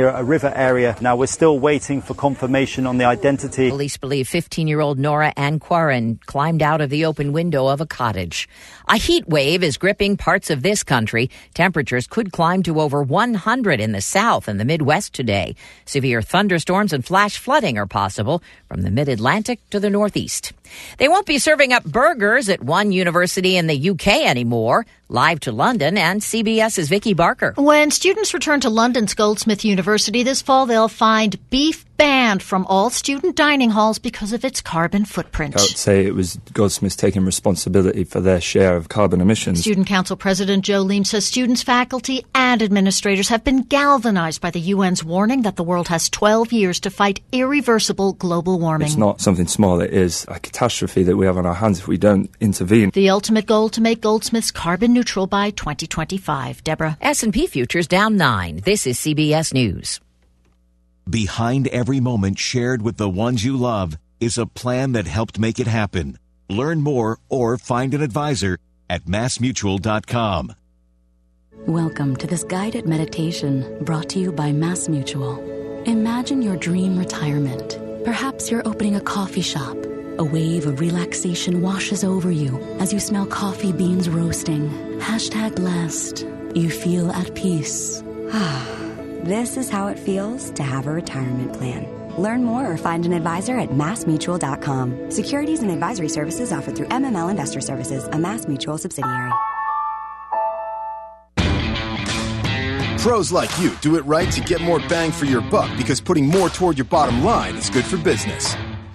a river area. Now we're still waiting for confirmation on the identity. Police believe 15 year old Nora Anne Quoirin climbed out of the open window of a cottage. A heat wave is gripping parts of this country. Temperatures could climb to over 100 in the south and the Midwest today. Severe thunderstorms and flash flooding are possible from the mid Atlantic to the Northeast. They won't be serving up burgers at one university in the UK anymore. Live to London and CBS's Vicki Barker. When students return to London's Goldsmith University this fall, they'll find beef banned from all student dining halls because of its carbon footprint. I would say it was Goldsmiths taking responsibility for their share of carbon emissions. Student Council President Joe Leam says students, faculty, and administrators have been galvanized by the UN's warning that the world has 12 years to fight irreversible global warming. It's not something small, it is a catastrophe that we have on our hands if we don't intervene. The ultimate goal to make Goldsmiths carbon neutral by 2025. Deborah. S&P futures down 9. This is CBS News. Behind every moment shared with the ones you love is a plan that helped make it happen. Learn more or find an advisor at massmutual.com. Welcome to this guided meditation brought to you by Mass Mutual. Imagine your dream retirement. Perhaps you're opening a coffee shop. A wave of relaxation washes over you as you smell coffee beans roasting. Hashtag blessed. You feel at peace. Ah. This is how it feels to have a retirement plan. Learn more or find an advisor at massmutual.com. Securities and advisory services offered through MML Investor Services, a Mass Mutual subsidiary. Pros like you do it right to get more bang for your buck because putting more toward your bottom line is good for business.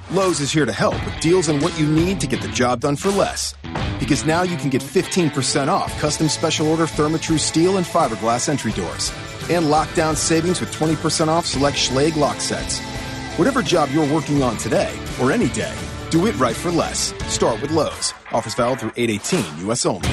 Lowe's is here to help with deals on what you need to get the job done for less. Because now you can get 15% off custom special order Therma-Tru steel and fiberglass entry doors. And lockdown savings with 20% off select Schlage lock sets. Whatever job you're working on today or any day, do it right for less. Start with Lowe's. Offers valid through 818 US only.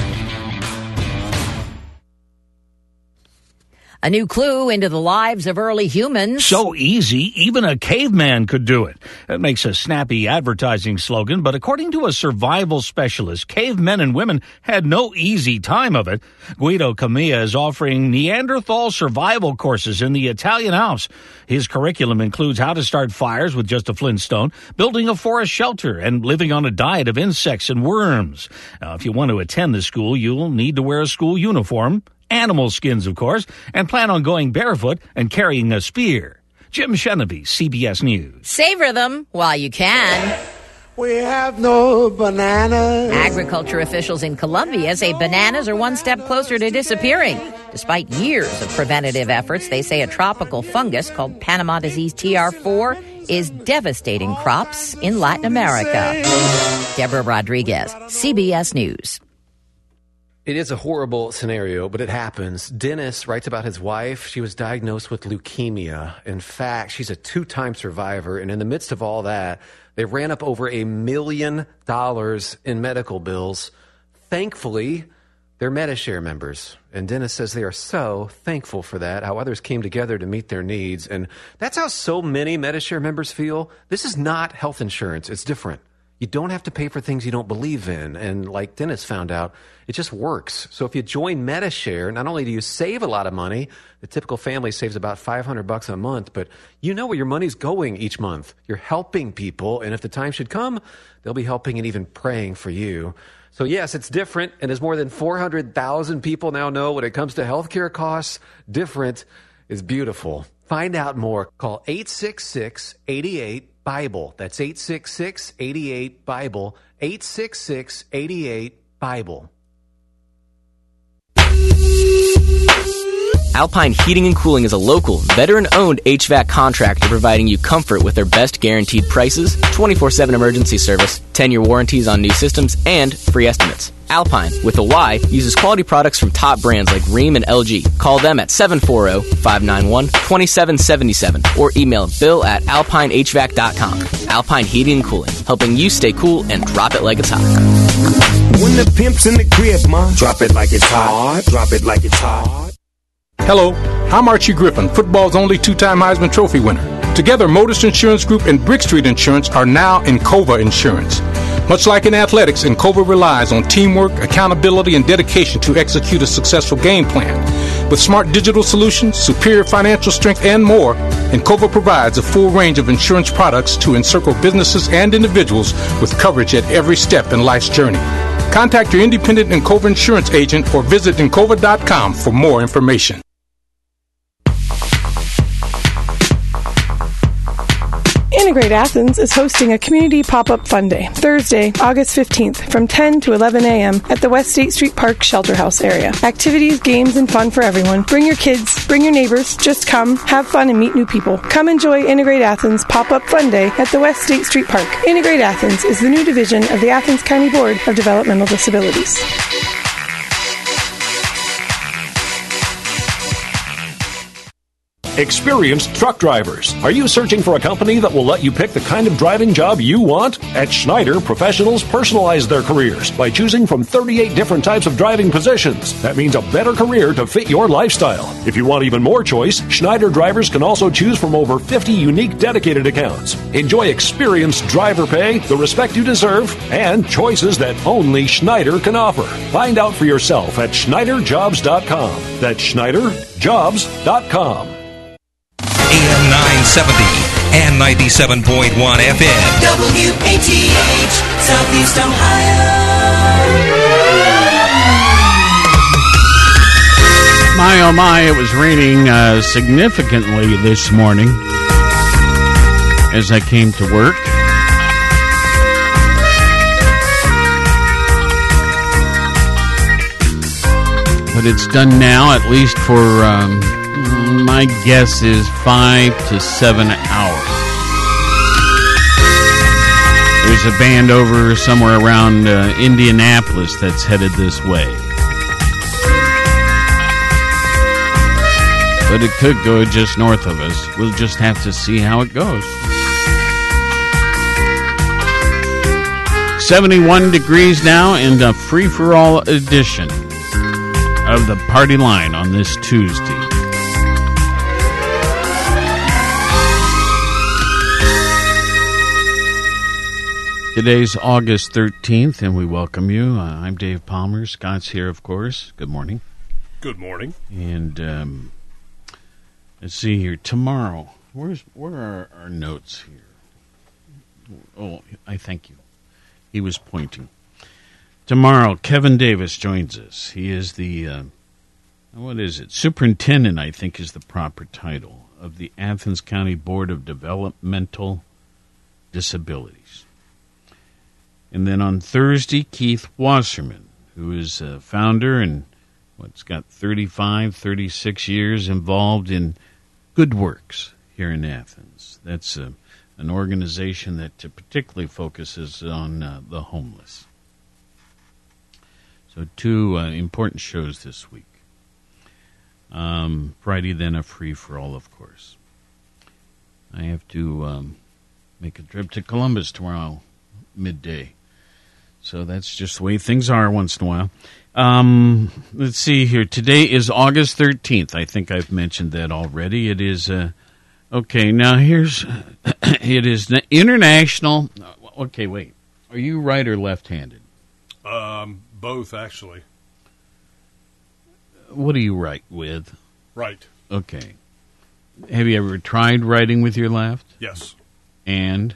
A new clue into the lives of early humans. So easy, even a caveman could do it. It makes a snappy advertising slogan, but according to a survival specialist, cavemen and women had no easy time of it. Guido Camilla is offering Neanderthal survival courses in the Italian Alps. His curriculum includes how to start fires with just a flintstone, building a forest shelter, and living on a diet of insects and worms. Now, if you want to attend the school, you'll need to wear a school uniform animal skins, of course, and plan on going barefoot and carrying a spear. Jim Chenevey, CBS News. Savor them while you can. We have no bananas. Agriculture officials in Colombia say bananas are one step closer to disappearing. Despite years of preventative efforts, they say a tropical fungus called Panama disease TR4 is devastating crops in Latin America. Deborah Rodriguez, CBS News. It is a horrible scenario, but it happens. Dennis writes about his wife. She was diagnosed with leukemia. In fact, she's a two time survivor. And in the midst of all that, they ran up over a million dollars in medical bills. Thankfully, they're Medi-Share members. And Dennis says they are so thankful for that, how others came together to meet their needs. And that's how so many Medi-Share members feel. This is not health insurance, it's different. You don't have to pay for things you don't believe in. And like Dennis found out, it just works. So if you join Medi-Share, not only do you save a lot of money, the typical family saves about 500 bucks a month, but you know where your money's going each month. You're helping people. And if the time should come, they'll be helping and even praying for you. So yes, it's different. And as more than 400,000 people now know when it comes to healthcare costs, different is beautiful. Find out more. Call 866 88 Bible. That's 866 88 Bible. 866 88 Bible. Alpine Heating and Cooling is a local, veteran owned HVAC contractor providing you comfort with their best guaranteed prices, 24 7 emergency service, 10 year warranties on new systems, and free estimates. Alpine, with a Y, uses quality products from top brands like Rheem and LG. Call them at 740 591 2777 or email bill at alpinehvac.com. Alpine Heating and Cooling, helping you stay cool and drop it like it's hot. When the pimp's in the crib, ma, drop it like it's hot. Drop it like it's hot. Hello, I'm Archie Griffin, football's only two time Heisman Trophy winner. Together, Motorists Insurance Group and Brick Street Insurance are now Encova Insurance. Much like in athletics, Encova relies on teamwork, accountability, and dedication to execute a successful game plan. With smart digital solutions, superior financial strength, and more, Encova provides a full range of insurance products to encircle businesses and individuals with coverage at every step in life's journey. Contact your independent Encova insurance agent or visit Encova.com for more information. Integrate Athens is hosting a community pop-up fun day Thursday, August 15th from 10 to 11 a.m. at the West State Street Park Shelter House area. Activities, games, and fun for everyone. Bring your kids, bring your neighbors, just come, have fun, and meet new people. Come enjoy Integrate Athens pop-up fun day at the West State Street Park. Integrate Athens is the new division of the Athens County Board of Developmental Disabilities. Experienced truck drivers. Are you searching for a company that will let you pick the kind of driving job you want? At Schneider, professionals personalize their careers by choosing from 38 different types of driving positions. That means a better career to fit your lifestyle. If you want even more choice, Schneider drivers can also choose from over 50 unique dedicated accounts. Enjoy experienced driver pay, the respect you deserve, and choices that only Schneider can offer. Find out for yourself at schneiderjobs.com. That's schneiderjobs.com. AM 970 and 97.1 FM. WATH, Southeast Ohio. My oh my, it was raining uh, significantly this morning as I came to work. But it's done now, at least for um, my guess is five to seven hours. There's a band over somewhere around uh, Indianapolis that's headed this way. But it could go just north of us. We'll just have to see how it goes. 71 degrees now and a free for all edition of the party line on this Tuesday. Today's August 13th, and we welcome you. Uh, I'm Dave Palmer. Scott's here, of course. Good morning. Good morning. And um, let's see here. Tomorrow, where's where are our notes here? Oh, I thank you. He was pointing. Tomorrow, Kevin Davis joins us. He is the uh, what is it? Superintendent, I think, is the proper title of the Athens County Board of Developmental Disabilities. And then on Thursday, Keith Wasserman, who is a founder and what's got 35, 36 years involved in Good Works here in Athens. That's a, an organization that particularly focuses on uh, the homeless. So, two uh, important shows this week. Um, Friday, then a free for all, of course. I have to um, make a trip to Columbus tomorrow, midday. So that's just the way things are once in a while. Um, let's see here. Today is August 13th. I think I've mentioned that already. It is, uh, okay, now here's, it is international. Okay, wait. Are you right or left handed? Um, both, actually. What do you write with? Right. Okay. Have you ever tried writing with your left? Yes. And?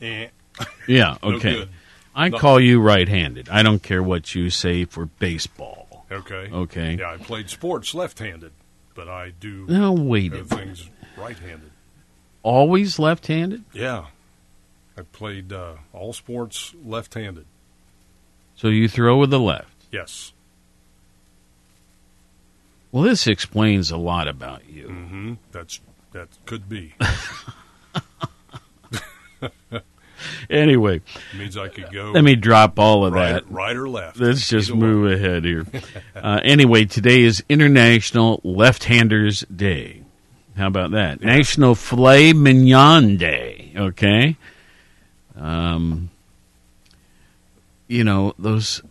Eh. Yeah, No okay. good. I No. call you right-handed. I don't care what you say for baseball. Okay. Okay. Yeah, I played sports left-handed, but I do Now, wait a things right-handed. Always left-handed? Yeah, I played uh, all sports left-handed. So you throw with the left. Yes. Well, this explains a lot about you. Mm-hmm. That's that could be. Anyway, means I could go. let me drop all of right, that. right or left. Let's just Either move one. ahead here. uh, anyway, today is International Left-Handers Day. How about that? National Filet Mignon Day. Okay. Um, you know those.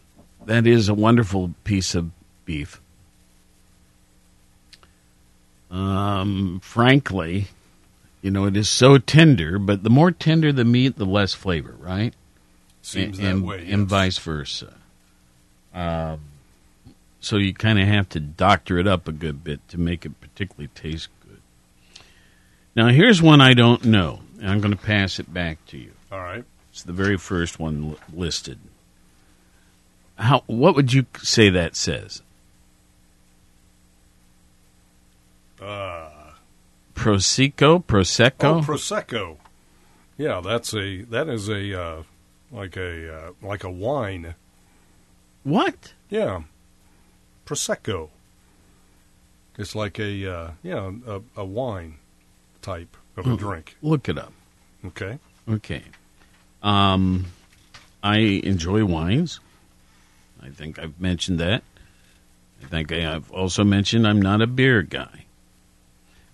That is a wonderful piece of beef. Um, frankly, you know it is so tender, but the more tender the meat, the less flavor, right? Seems and, that and, way, and vice versa. Um, So you kind of have to doctor it up a good bit to make it particularly taste good. Now, here's one I don't know, and I'm going to pass it back to you. All right. It's the very first one li- listed. How? What would you say that says? Uh, Prosecco, prosecco. oh, prosecco. Yeah, that's a that is a uh, like a uh, like a wine. What? Yeah, prosecco. It's like a uh, yeah a, a wine type of a drink. Look it up. Okay. Okay. Um, I enjoy wines. I think I've mentioned that. I think I have also mentioned I'm not a beer guy.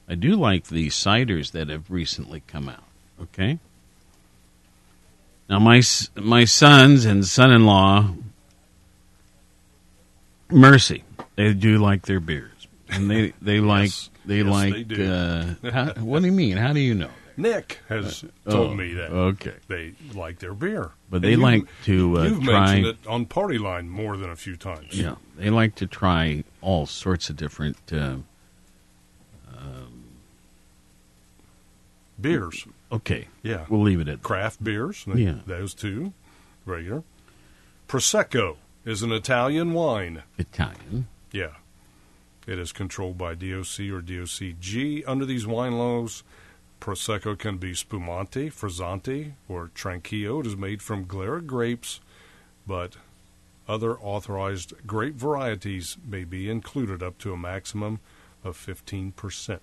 I do like the ciders that have recently come out. Okay. Now my my sons and son-in-law, Mercy, they do like their beers, and they they like they Yes, like. they do. uh, how, what do you mean? How do you know? Nick has Uh, told oh, me that. okay. They like their beer. But And they you- like to, uh, You've try- mentioned it on Party Line more than a few times. Yeah, they like to try all sorts of different Beers. Okay. Yeah. We'll leave it at Craft beers. Yeah. Those two. Regular. Prosecco is an Italian wine. Italian. Yeah. It is controlled by DOC or DOCG. Under these wine laws, Prosecco can be Spumante, Frizzante, or Tranquillo. It is made from Glera grapes, but other authorized grape varieties may be included up to a maximum of 15%.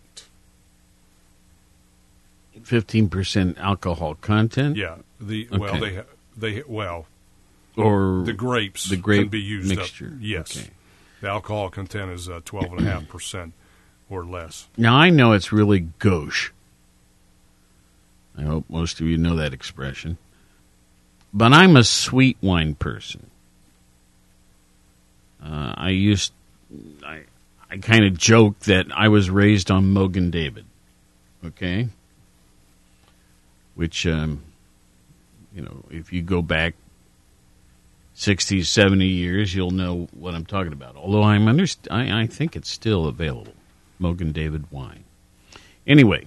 Fifteen percent alcohol content. Yeah. The well they they well or the grapes the grape can be used mixture. Up. Yes. Okay. The alcohol content is uh, 12.5% or less. Now I know it's really gauche. I hope most of you know that expression. But I'm a sweet wine person. Uh, I used, I, I kind of joke that I was raised on Mogen David. Okay, which, um, you know, if you go back 60, 70 years, you'll know what I'm talking about. Although I'm underst- I, I think it's still available. Mogen David wine. Anyway,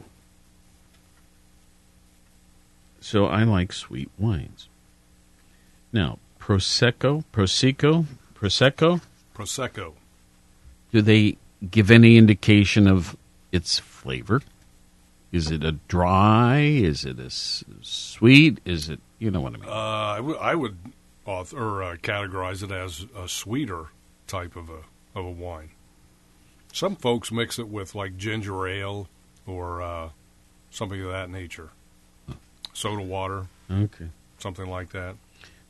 so I like sweet wines. Now, Prosecco, Prosecco, Prosecco, Prosecco. do they give any indication of its flavor? Is it a dry? Is it a s- sweet? Is it, you know what I mean? Uh, I would- I would auth- or uh, categorize it as a sweeter type of a of a wine. Some folks mix it with like ginger ale or uh, something of that nature, soda water, Okay. something like that.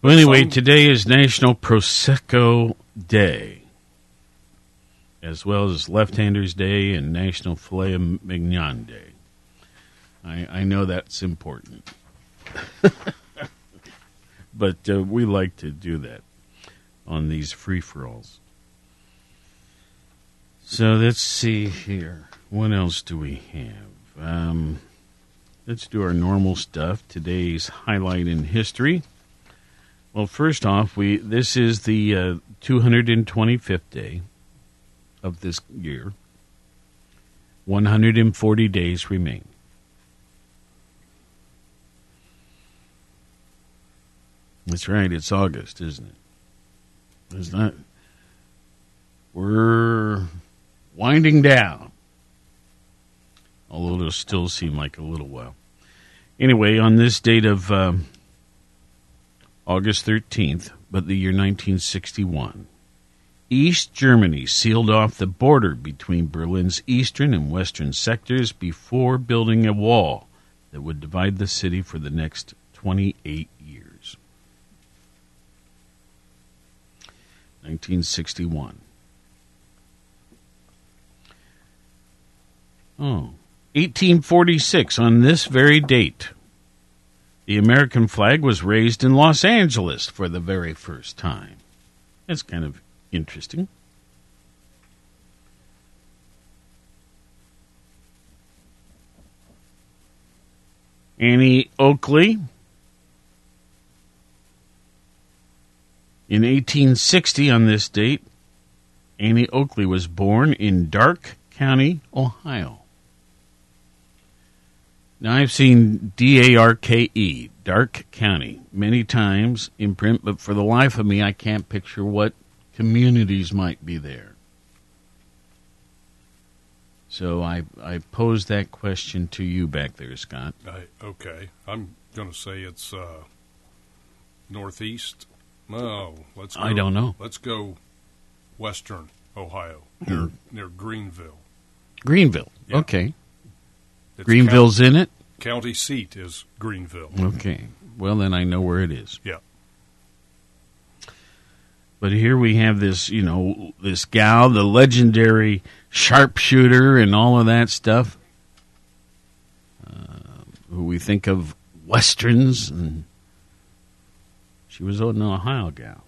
Well, anyway, Some- today is National Prosecco Day, as well as Left Handers Day and National Filet Mignon Day. I, I know that's important. but uh, we like to do that on these free for alls. So let's see here. What else do we have? Um, let's do our normal stuff. Today's highlight in history. Well, first off, we this is the uh, 225th day of this year. 140 days remain. That's right. It's August, isn't? It's not. We're winding down, although it'll still seem like a little while. Anyway, on this date of um, August 13th, but the year 1961, East Germany sealed off the border between Berlin's eastern and western sectors before building a wall that would divide the city for the next 28 years. 1961. Oh, 1846, on this very date, the American flag was raised in Los Angeles for the very first time. That's kind of interesting. Annie Oakley. In 1860, on this date, Annie Oakley was born in Darke County, Ohio. Now, I've seen D A R K E, Darke County, many times in print, but for the life of me, I can't picture what communities might be there. So I, I pose that question to you back there, Scott. I, okay, I'm going to say it's uh, northeast. No, let's. Go, I don't know. Let's go western Ohio, near near Greenville. Greenville. Yeah. Okay. It's Greenville's in it? County seat is Greenville. Okay. Well, then I know where it is. Yeah. But here we have this, you know, this gal, the legendary sharpshooter and all of that stuff, uh, who we think of westerns, and she was an Ohio gal.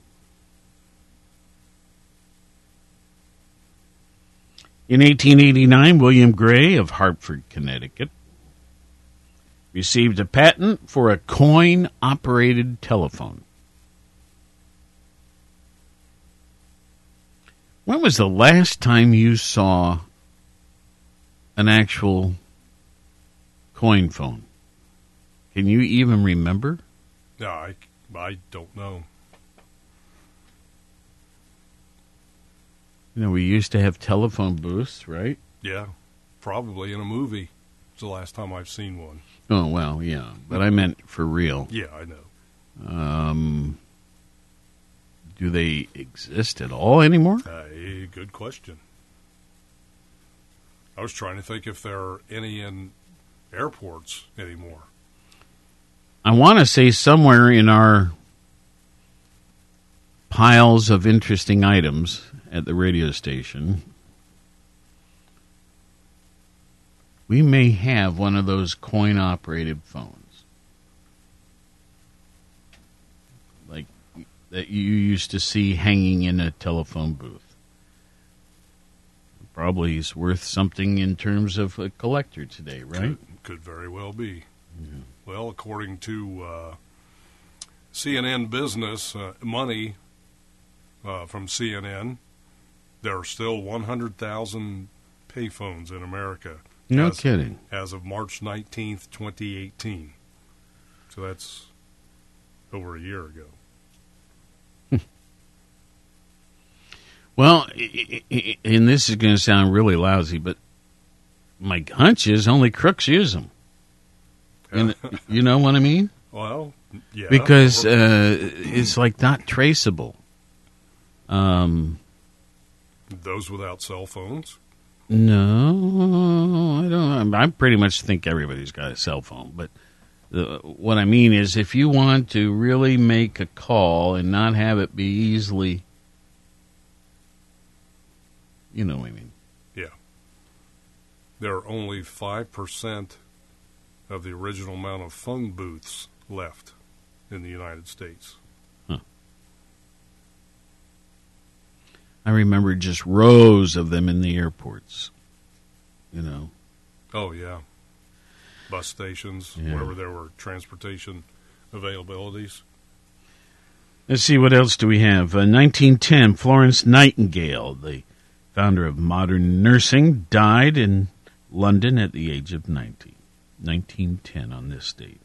In 1889, William Gray of Hartford, Connecticut, received a patent for a coin operated telephone. When was the last time you saw an actual coin phone? Can you even remember? No, I, I don't know. You know, we used to have telephone booths, right? Yeah, probably in a movie. It's the last time I've seen one. Oh, well, yeah. But I meant for real. Yeah, I know. Um, do they exist at all anymore? Uh, good question. I was trying to think if there are any in airports anymore. I want to say somewhere in our piles of interesting items at the radio station, we may have one of those coin operated phones. Like that you used to see hanging in a telephone booth. Probably is worth something in terms of a collector today, right? Could, could very well be. Well, according to uh, CNN Business uh, Money uh, from CNN, there are still 100,000 payphones in America. No as, kidding. As of March 19th, 2018. So that's over a year ago. Well, and this is going to sound really lousy, but my hunch is only crooks use them. And, you know what I mean? Well, yeah. Because uh, it's like not traceable. Um, Those without cell phones? no, I don't. I pretty much think everybody's got a cell phone, but the, what I mean is, if you want to really make a call and not have it be easily, you know what I mean. Yeah. There are only 5% of the original amount of phone booths left in the United States. I remember just rows of them in the airports. You know, Oh, yeah. Bus stations, Yeah. wherever there were transportation availabilities. Let's see what else do we have. Uh, 1910, Florence Nightingale, the founder of modern nursing, died in London at the age of 90. 1910 on this date.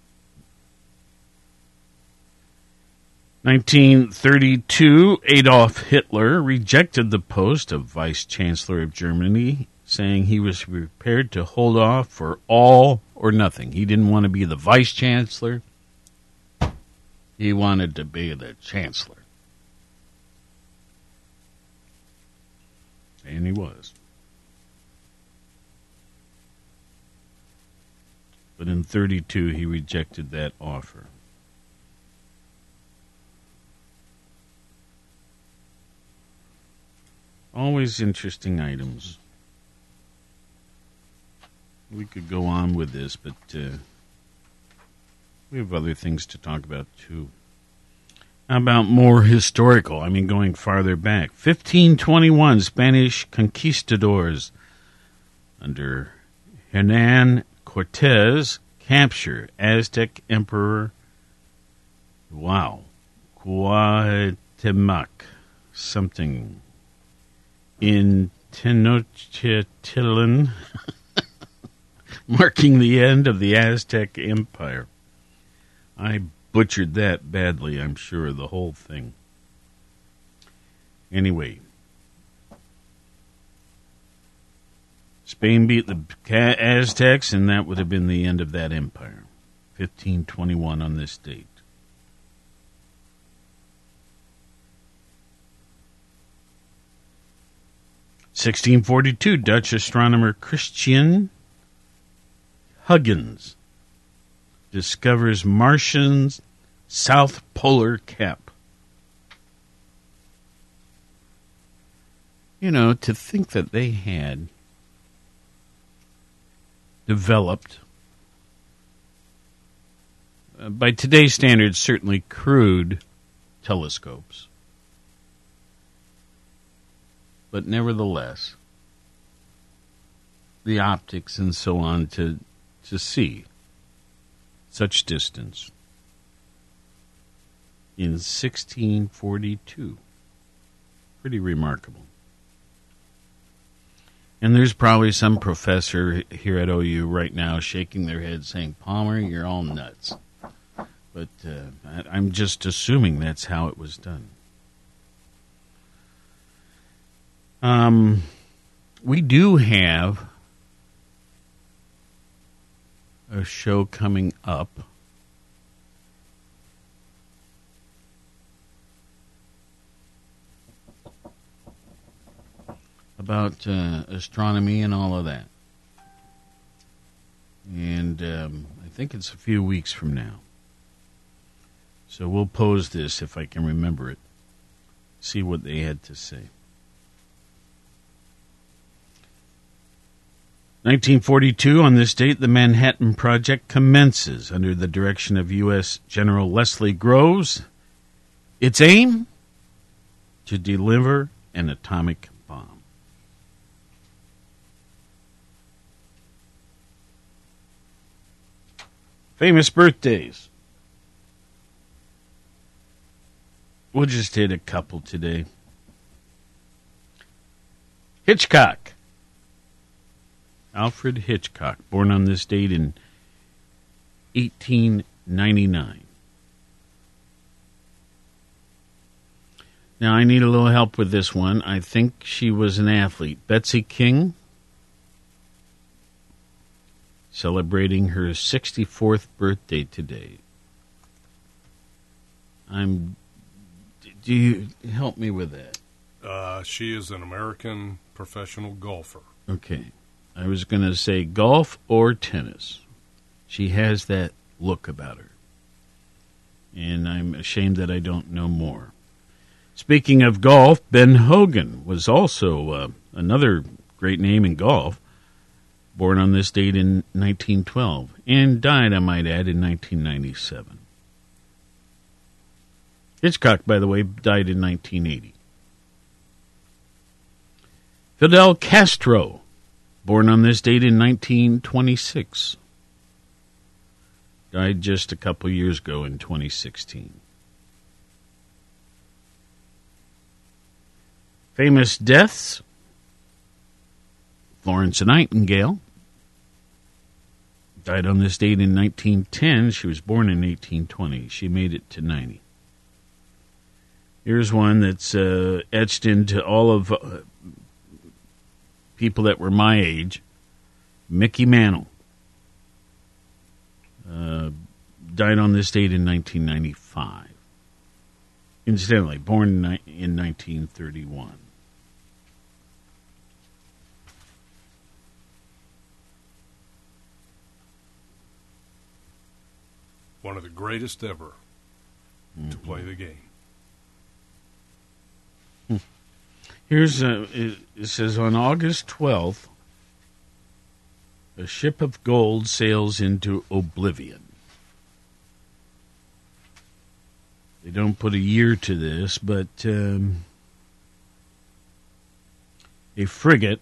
1932, Adolf Hitler rejected the post of Vice Chancellor of Germany, saying he was prepared to hold off for all or nothing. He didn't want to be the Vice Chancellor, he wanted to be the Chancellor. And he was. But in 32, he rejected that offer. Always interesting items. We could go on with this, but uh, we have other things to talk about too. How about more historical? I mean, going farther back. 1521, Spanish conquistadors under Hernan Cortez capture Aztec Emperor, wow, Cuauhtemoc, something. in Tenochtitlan, marking the end of the Aztec Empire. I butchered that badly, I'm sure, the whole thing. Anyway, Spain beat the Aztecs, and that would have been the end of that empire. 1521 on this date. Sixteen forty-two, Dutch astronomer Christian Huggins discovers Martian's south polar cap. You know, to think that they had developed, uh, by today's standards, certainly crude telescopes. But nevertheless, the optics and so on to, to see such distance in 1642. Pretty remarkable. And there's probably some professor here at OU right now shaking their head saying, Palmer, you're all nuts. But uh, I'm just assuming that's how it was done. Um, we do have a show coming up. About uh, astronomy and all of that. And um, I think it's a few weeks from now. So we'll pose this if I can remember it. See what they had to say. 1942, on this date, the Manhattan Project commences under the direction of U.S. General Leslie Groves. Its aim? To deliver an atomic Famous birthdays. We'll just hit a couple today. Hitchcock. Alfred Hitchcock, born on this date in 1899. Now, I need a little help with this one. I think she was an athlete. Betsy King, celebrating her 64th birthday today. I'm. Do you help me with that? Uh, she is an American professional golfer. Okay. I was going to say golf or tennis. She has that look about her. And I'm ashamed that I don't know more. Speaking of golf, Ben Hogan was also uh, another great name in golf, born on this date in 1912, and died, I might add, in 1997. Hitchcock, by the way, died in 1980. Fidel Castro, born on this date in 1926. Died just a couple years ago in 2016. Famous deaths Florence Nightingale died on this date in 1910. She was born in 1820. She made it to 90. Here's one that's uh, etched into all of uh, people that were my age. Mickey Mantle uh, died on this date in 1995. Incidentally, born in, in 1931. One of the greatest ever to play the game. Here's a, it, it says on August 12th, a ship of gold sails into oblivion. They don't put a year to this, but um, a frigate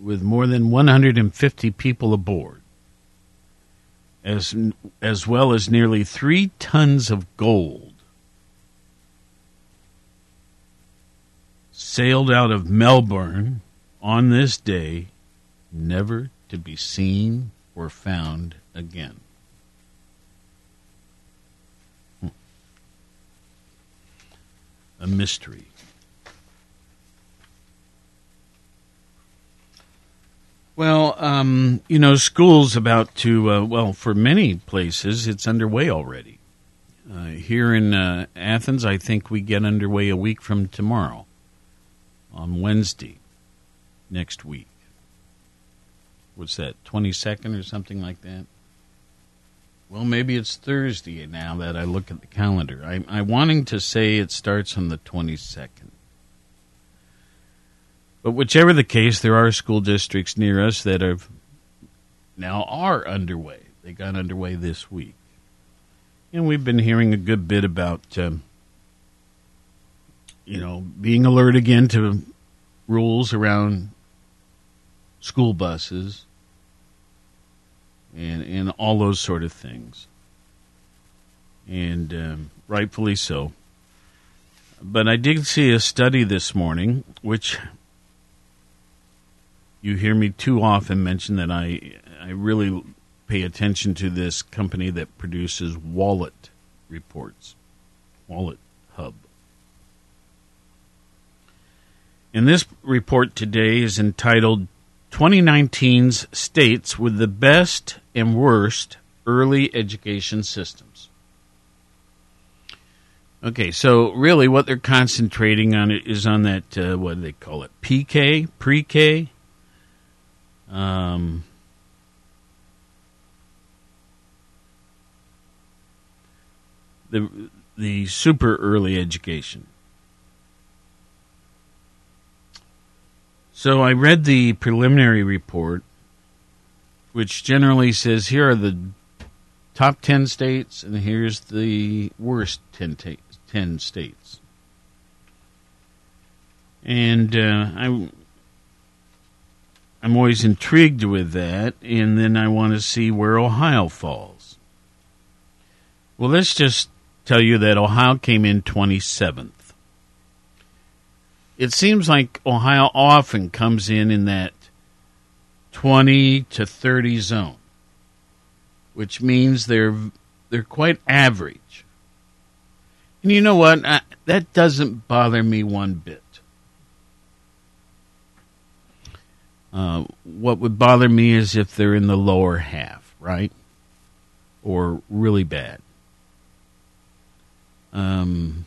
with more than 150 people aboard, as as well as nearly three tons of gold, sailed out of Melbourne on this day, never to be seen or found again. Hmm. A mystery. Well, um, you know, school's about to, uh, well, for many places, it's underway already. Uh, here in uh, Athens, I think we get underway a week from tomorrow, on Wednesday next week. What's that, 22nd or something like that? Well, maybe it's Thursday now that I look at the calendar. I, I'm wanting to say it starts on the 22nd. But whichever the case, there are school districts near us that have now are underway. They got underway this week, and we've been hearing a good bit about, um, you know, being alert again to rules around school buses and and all those sort of things, and um, rightfully so. But I did see a study this morning, which you hear me too often mention that I I really pay attention to this company that produces wallet reports, Wallet Hub. And this report today is entitled 2019's States with the Best and Worst Early Education Systems. Okay, so really what they're concentrating on is on that, uh, what do they call it, PK, pre K? Um, the the super early education. So I read the preliminary report, which generally says here are the top 10 states and here's the worst 10, ta- 10 states. And uh, I I'm always intrigued with that, and then I want to see where Ohio falls. Well, let's just tell you that Ohio came in 27th. It seems like Ohio often comes in in that 20 to 30 zone, which means they're they're quite average. And you know what? I, that doesn't bother me one bit. Uh, what would bother me is if they're in the lower half, right? Or really bad. Um,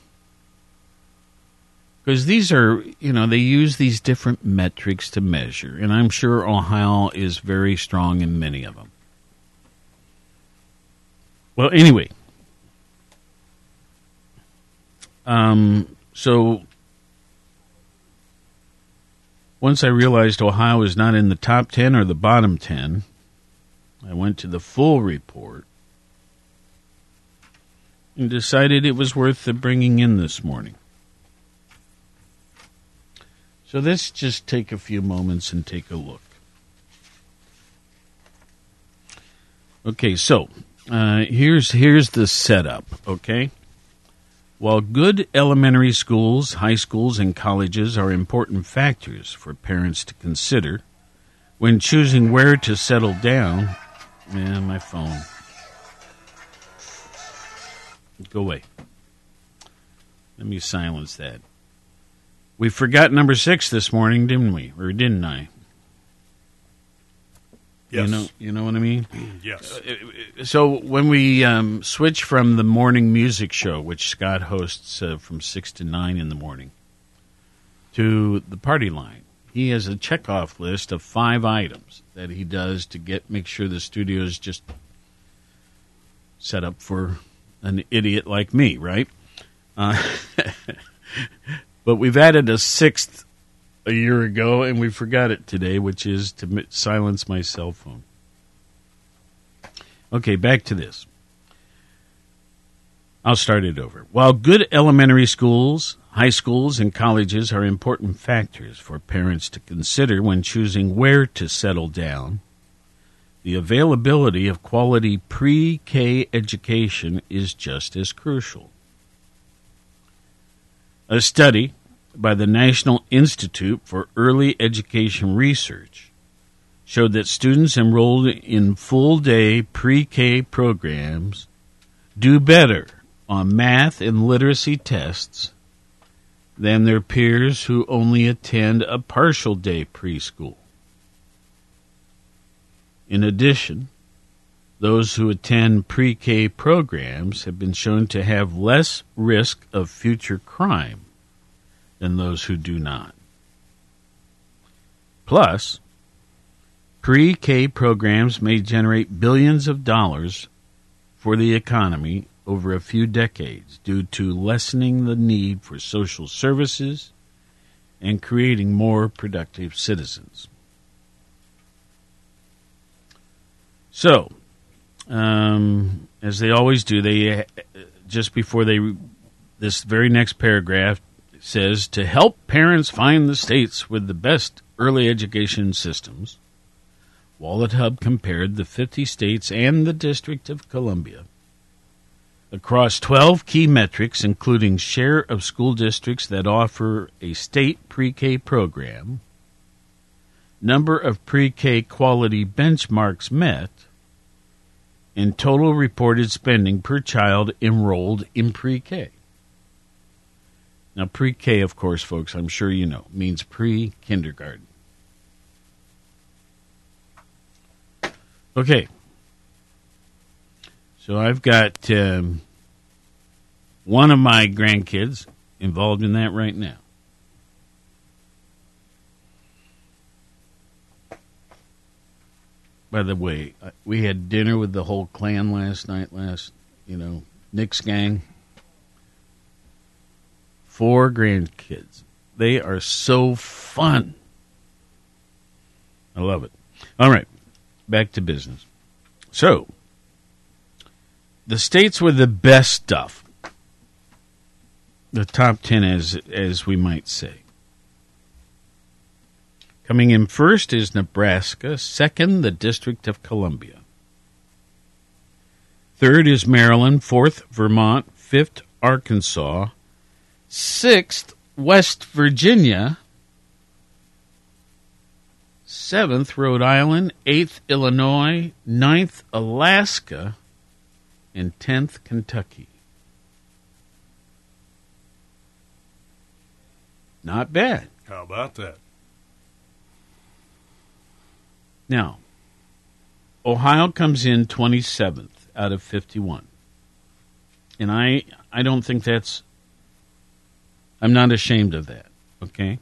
because these are, you know, they use these different metrics to measure, and I'm sure Ohio is very strong in many of them. Well, anyway, um, so once I realized Ohio is not in the top 10 or the bottom 10, I went to the full report and decided it was worth the bringing in this morning. So let's just take a few moments and take a look. Okay, so uh, here's here's the setup. Okay, while good elementary schools, high schools, and colleges are important factors for parents to consider when choosing where to settle down, man, my phone. Go away. Let me silence that. We forgot number six this morning, didn't we? Or didn't I? Yes. You know, you know what I mean. Yes. Uh, So when we um, switch from the morning music show, which Scott hosts uh, from six to nine in the morning, to the party line, he has a checkoff list of five items that he does to get make sure the studio is just set up for an idiot like me, right? Uh, but we've added a sixth a year ago, and we forgot it today, which is to silence my cell phone. Okay, back to this. I'll start it over. While good elementary schools, high schools, and colleges are important factors for parents to consider when choosing where to settle down, the availability of quality pre K education is just as crucial. A study by the National Institute for Early Education Research showed that students enrolled in full day pre K programs do better on math and literacy tests than their peers who only attend a partial day preschool. In addition, those who attend pre K programs have been shown to have less risk of future crime than those who do not. Plus, pre K programs may generate billions of dollars for the economy over a few decades due to lessening the need for social services and creating more productive citizens. So, um, as they always do, they uh, just before they this very next paragraph says to help parents find the states with the best early education systems. Wallet Hub compared the 50 states and the District of Columbia across 12 key metrics, including share of school districts that offer a state pre K program, number of pre K quality benchmarks met, and total reported spending per child enrolled in pre K. Now, pre K, of course, folks, I'm sure you know, means pre kindergarten. Okay. So I've got um, one of my grandkids involved in that right now. By the way, uh, we had dinner with the whole clan last night. Last, you know, Nick's gang. Four grandkids. They are so fun. I love it. All right, back to business. So, the states with the best stuff, the top ten, as as we might say. Coming in first is Nebraska. Second, the District of Columbia. Third is Maryland. Fourth, Vermont. Fifth, Arkansas. Sixth, West Virginia. Seventh, Rhode Island. Eighth, Illinois. Ninth, Alaska. And tenth, Kentucky. Not bad. How about that? Now, Ohio comes in 27th out of 51. And I I don't think that's I'm not ashamed of that, okay?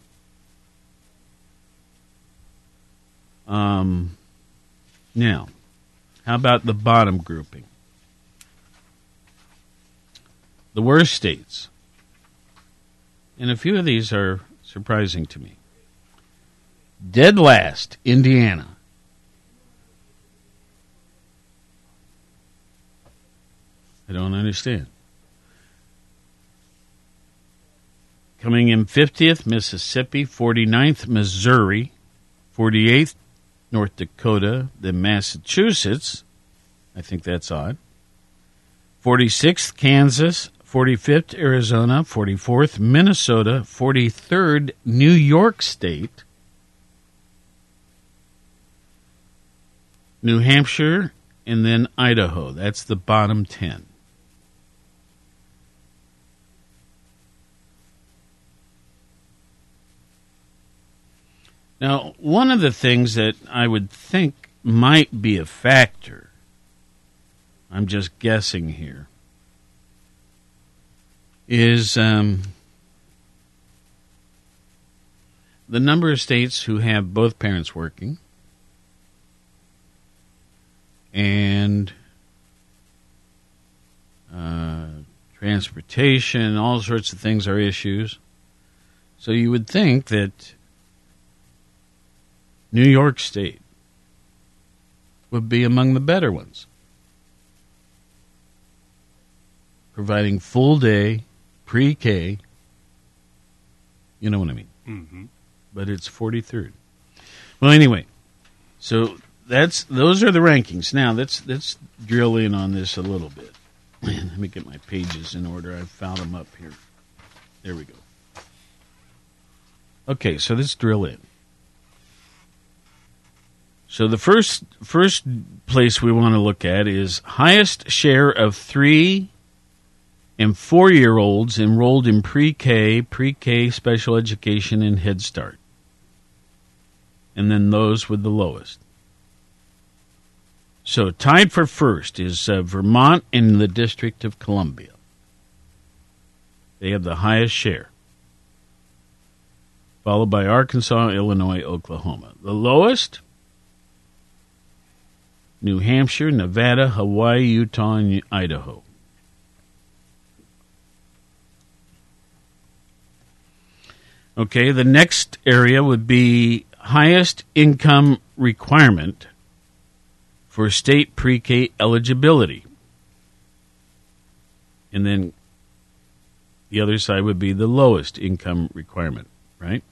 Um now, how about the bottom grouping? The worst states. And a few of these are surprising to me. Dead last, Indiana. I don't understand. Coming in 50th, Mississippi, 49th, Missouri, 48th, North Dakota, then Massachusetts. I think that's odd. 46th, Kansas, 45th, Arizona, 44th, Minnesota, 43rd, New York State, New Hampshire, and then Idaho. That's the bottom 10. Now, one of the things that I would think might be a factor, I'm just guessing here, is um, the number of states who have both parents working and uh, transportation, all sorts of things are issues. So you would think that New York State would be among the better ones, providing full day pre K. You know what I mean? Mm-hmm. But it's 43rd. Well, anyway, so that's those are the rankings. Now let's let's drill in on this a little bit. Let me get my pages in order. I've found them up here. There we go. Okay, so let's drill in. So the first first place we want to look at is highest share of three and four year olds enrolled in pre K, pre K special education, and Head Start. And then those with the lowest. So tied for first is uh, Vermont and the District of Columbia. They have the highest share, followed by Arkansas, Illinois, Oklahoma. The lowest New Hampshire, Nevada, Hawaii, Utah, and Idaho. Okay, the next area would be highest income requirement for state pre K eligibility. And then the other side would be the lowest income requirement, right?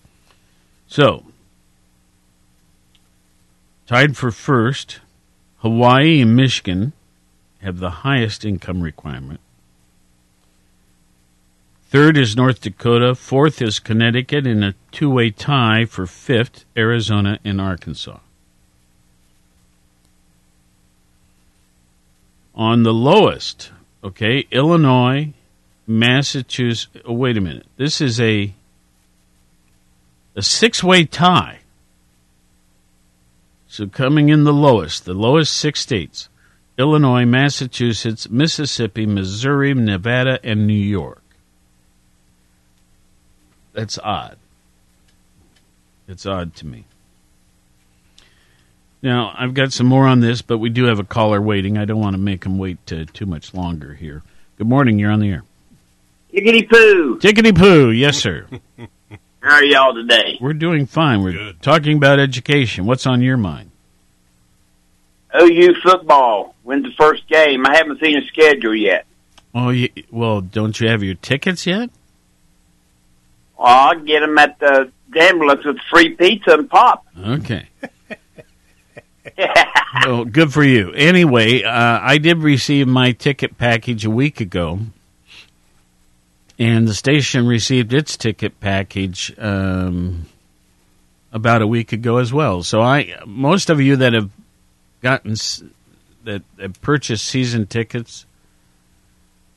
So, tied for first, Hawaii and Michigan have the highest income requirement. Third is North Dakota. Fourth is Connecticut, in a two way tie for fifth, Arizona and Arkansas. On the lowest, okay, Illinois, Massachusetts. Oh, wait a minute. This is a a six way tie. So coming in the lowest, the lowest six states Illinois, Massachusetts, Mississippi, Missouri, Nevada, and New York. That's odd. It's odd to me. Now, I've got some more on this, but we do have a caller waiting. I don't want to make him wait uh, too much longer here. Good morning. You're on the air. Tickety poo. Tickety poo. Yes, sir. How are y'all today? We're doing fine. We're talking about education. What's on your mind? OU football wins the first game. I haven't seen a schedule yet. Oh, you, well, don't you have your tickets yet? I'll get them at the Damblets with free pizza and pop. Okay. well, good for you. Anyway, uh, I did receive my ticket package a week ago, and the station received its ticket package um, about a week ago as well. So, I most of you that have gotten that have purchased season tickets,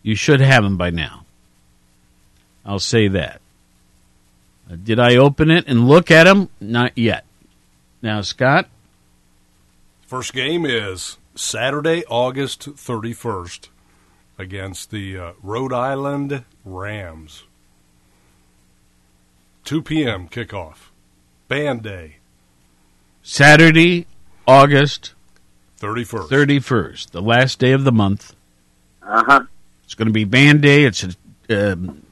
you should have them by now. I'll say that. Uh, did I open it and look at them? Not yet. Now, Scott. First game is Saturday, August 31st against the uh, Rhode Island Rams. 2 p.m. kickoff. Band day. Saturday, August 31st. 31st, the last day of the month. Uh huh. It's going to be band day. It's a, um,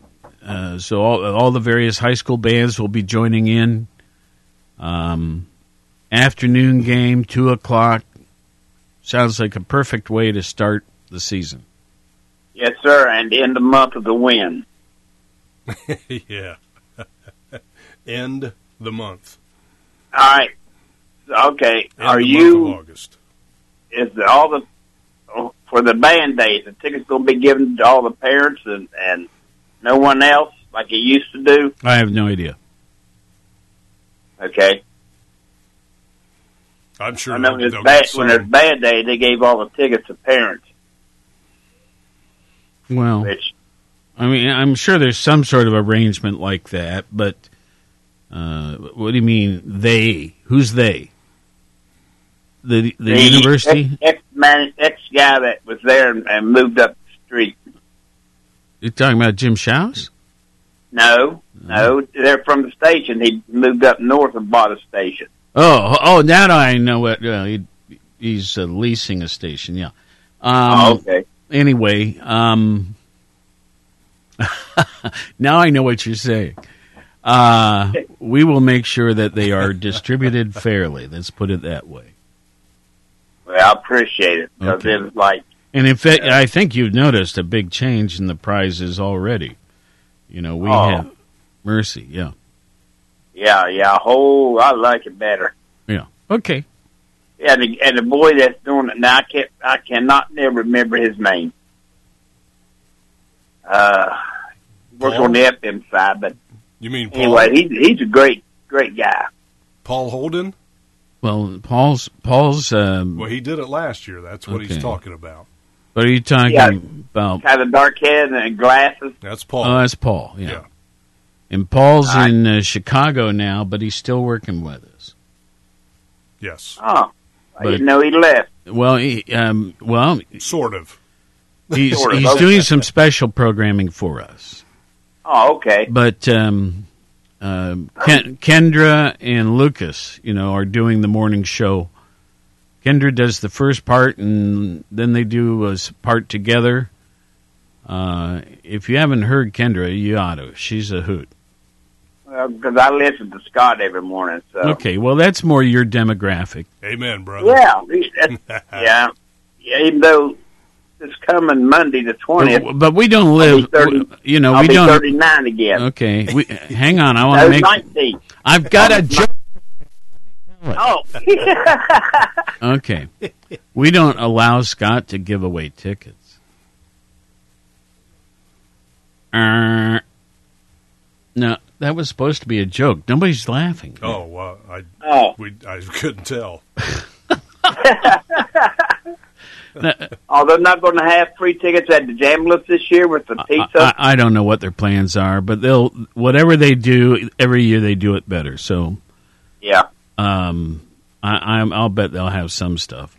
uh, so all, all the various high school bands will be joining in. Um, afternoon game, two o'clock. Sounds like a perfect way to start the season. Yes, sir. And end the month of the win. yeah. End the month. All right. Okay. End Are the you? month of August. Is the, all the oh, for the band days? The tickets going to be given to all the parents and and no one else like it used to do? I have no idea. Okay. I'm sure I know they'll- bad, when there's some. band day, they gave all the tickets to parents. Well, Which I mean, I'm sure there's some sort of arrangement like that, but uh, what do you mean they? Who's they? The the, university? ex man ex guy that was there and, and moved up the street. You're talking about Jim Shouse? No, no, they're from the station. He moved up north and bought a station. Oh, oh, now I know what. Uh, he, he's uh, leasing a station. Yeah. Um, Oh, okay. Anyway, um, now I know what you're saying. Uh, we will make sure that they are distributed fairly. Let's put it that way. Well, I appreciate it because Okay. it like And in fact, I think you've noticed a big change in the prizes already. You know, we Oh. have Mercy. Yeah. Yeah, yeah. Whole, I like it better. Yeah. Okay. Yeah, and the, and the boy that's doing it now, I can't, I cannot never remember his name. Uh, works Paul? on the FM side, but You mean Paul? Anyway, he's he's a great great guy. Paul Holden? Well, Paul's Paul's. Um, Well, he did it last year. That's what he's talking about. what are you talking Yeah. about? Kind of dark head and glasses. That's Paul. Oh, that's Paul. Yeah. Yeah. And Paul's in uh, Chicago now, but he's still working with us. Yes. Oh, I But- didn't know he left. Well, he, um, well, Sort of. he's Sort of, he's okay. doing some special programming for us. Oh, okay. But um, um, Ken, Kendra and Lucas, you know, are doing the morning show. Kendra does the first part, and then they do a part together. Uh, if you haven't heard Kendra, you ought to. She's a hoot. Because I listen to Scott every morning. So Okay, well, that's more your demographic. Amen, brother. yeah, yeah, yeah. Even though it's coming Monday the twentieth, But, but we don't live, 30 you know, I'll we be don't. thirty nine again. Okay, we, hang on. I want No, to make. nineteen. I've got a joke. Oh, Okay, we don't allow Scott to give away tickets. Uh, no, that was supposed to be a joke. Nobody's laughing. Oh, well, I Oh. we I couldn't tell. oh, they're not going to have free tickets at the Jamblets this year with the pizza. I, I don't know what their plans are, but they'll whatever they do every year they do it better. So, yeah. um, I, I'm, I'll bet they'll have some stuff.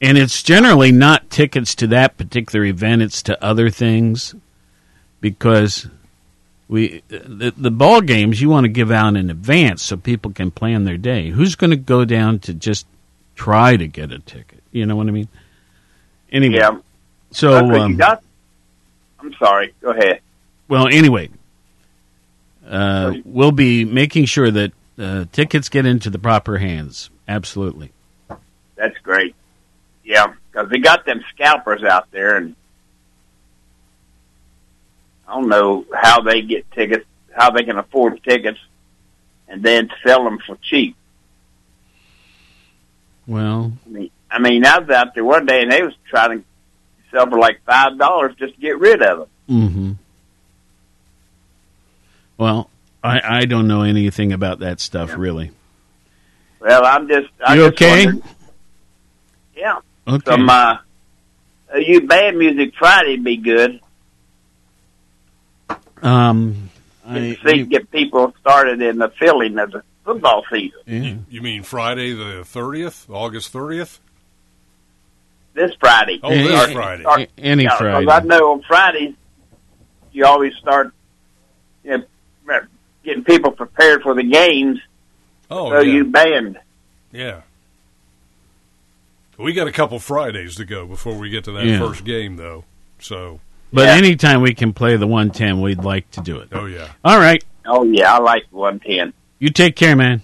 And it's generally not tickets to that particular event; it's to other things, because we the, the ball games you want to give out in advance so people can plan their day. Who's going to go down to just try to get a ticket? You know what I mean? Anyway, Yeah. so um, got. I'm sorry. Go ahead. well, anyway, uh, we'll be making sure that uh, tickets get into the proper hands. Absolutely. That's great. Yeah, because they got them scalpers out there, and I don't know how they get tickets, how they can afford tickets, and then sell them for cheap. Well, I mean, I mean, I was out there one day, and they was trying to sell for like five dollars just to get rid of them. hmm Well, I, I don't know anything about that stuff really. Well, I'm just. I You just okay? wondered- Yeah. Okay. Some uh, uh, you band music Friday be good. Um, I, Get, see, get people started in the filling of the football season. yeah. You mean Friday the thirtieth, August thirtieth? This Friday. Oh, this Start- Friday. start- A- any yeah, 'cause Friday. I know on Fridays you always start you know, getting people prepared for the games. Oh, so yeah. you band. Yeah. We got a couple Fridays to go before we get to that Yeah. first game, though. So, But Yeah. anytime we can play the 110, we'd like to do it. oh yeah. All right. Oh yeah, I like one ten. You take care, man.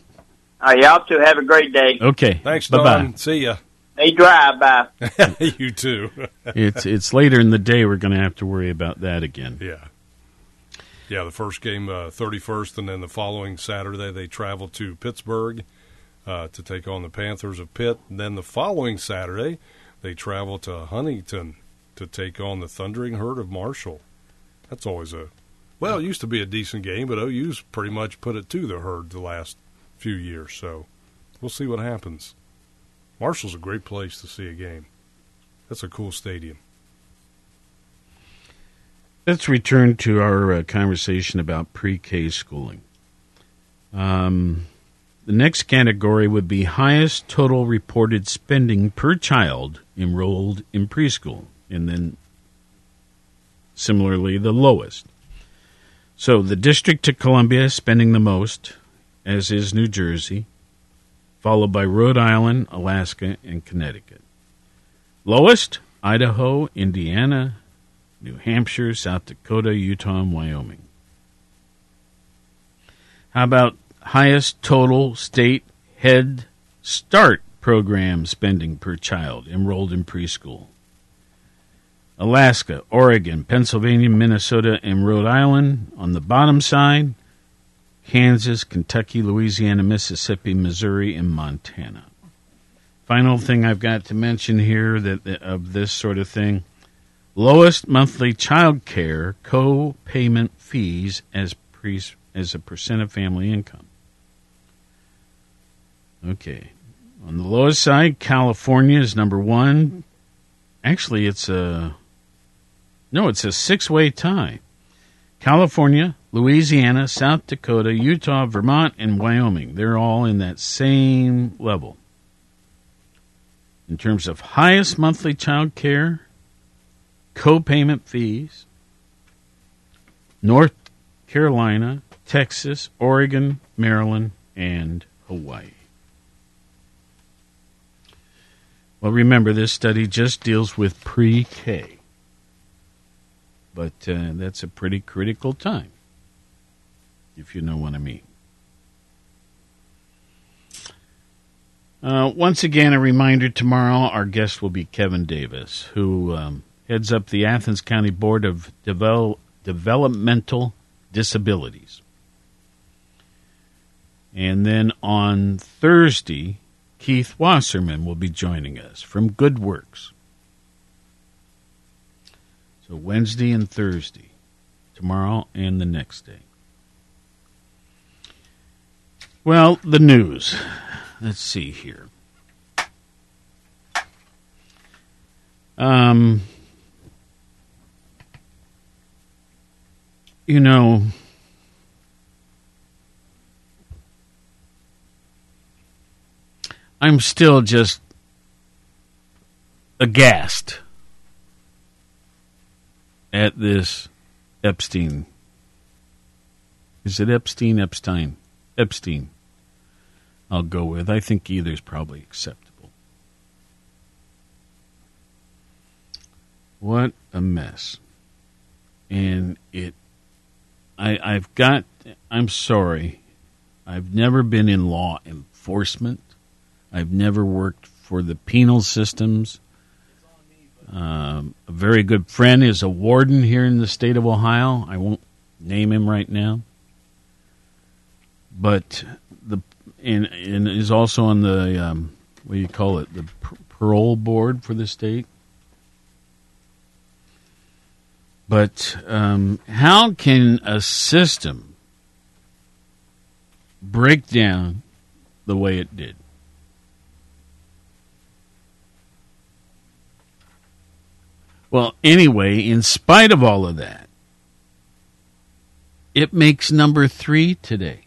Uh, y'all two have a great day. Okay. Thanks, Bye bye. See ya. They drive by. you too. It's it's later in the day. We're going to have to worry about that again. yeah. Yeah, the first game, uh, 31st, and then the following Saturday, they travel to Pittsburgh uh, to take on the Panthers of Pitt. And then the following Saturday, they travel to Huntington to take on the Thundering Herd of Marshall. That's always a, well, it used to be a decent game, but OU's pretty much put it to the Herd the last few years. So we'll see what happens. Marshall's a great place to see a game. That's a cool stadium. Let's return to our uh, conversation about pre-K schooling. Um, the next category would be highest total reported spending per child enrolled in preschool, and then similarly the lowest. So the District of Columbia is spending the most, as is New Jersey, followed by Rhode Island, Alaska, and Connecticut. Lowest, Idaho, Indiana, New Hampshire, South Dakota, Utah, and Wyoming. How about highest total state head start program spending per child enrolled in preschool? Alaska, Oregon, Pennsylvania, Minnesota, and Rhode Island on the bottom side. Kansas, Kentucky, Louisiana, Mississippi, Missouri, and Montana. Final thing I've got to mention here that uh, of this sort of thing lowest monthly child care co-payment fees as increase as a percent of family income. Okay. On the lowest side, California is number one. Actually, it's a no, it's a six-way tie. California, Louisiana, South Dakota, Utah, Vermont, and Wyoming. They're all in that same level. In terms of highest monthly child care, co-payment fees, North Carolina, Texas, Oregon, Maryland, and Hawaii. Well, remember, this study just deals with pre K. But uh, that's a pretty critical time, if you know what I mean. Uh, once again, a reminder tomorrow our guest will be Kevin Davis, who um, heads up the Athens County Board of Devel- Developmental Disabilities. And then on Thursday, Keith Wasserman will be joining us from Good Works. So Wednesday and Thursday, tomorrow and the next day. Well, the news. Let's see here. Um, you know, I'm still just aghast at this Epstein. Is it Epstein? Epstein. Epstein. I'll go with. I think either is probably acceptable. What a mess. And it I I've got I'm sorry. I've never been in law enforcement. I've never worked for the penal systems. Um, a very good friend is a warden here in the state of Ohio. I won't name him right now, but the and, and is also on the um, what do you call it the parole board for the state. But um, how can a system break down the way it did? Well, anyway, in spite of all of that, it makes number three today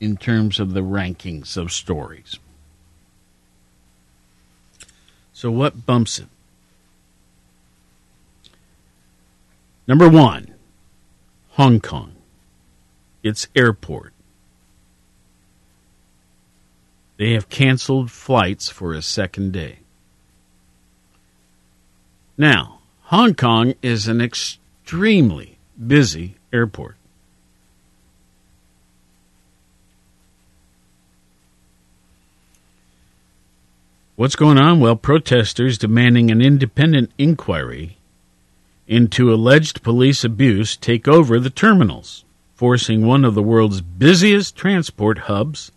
in terms of the rankings of stories. So, what bumps it? Number one, Hong Kong, its airport. They have canceled flights for a second day. Now, Hong Kong is an extremely busy airport. What's going on? Well, protesters demanding an independent inquiry into alleged police abuse take over the terminals, forcing one of the world's busiest transport hubs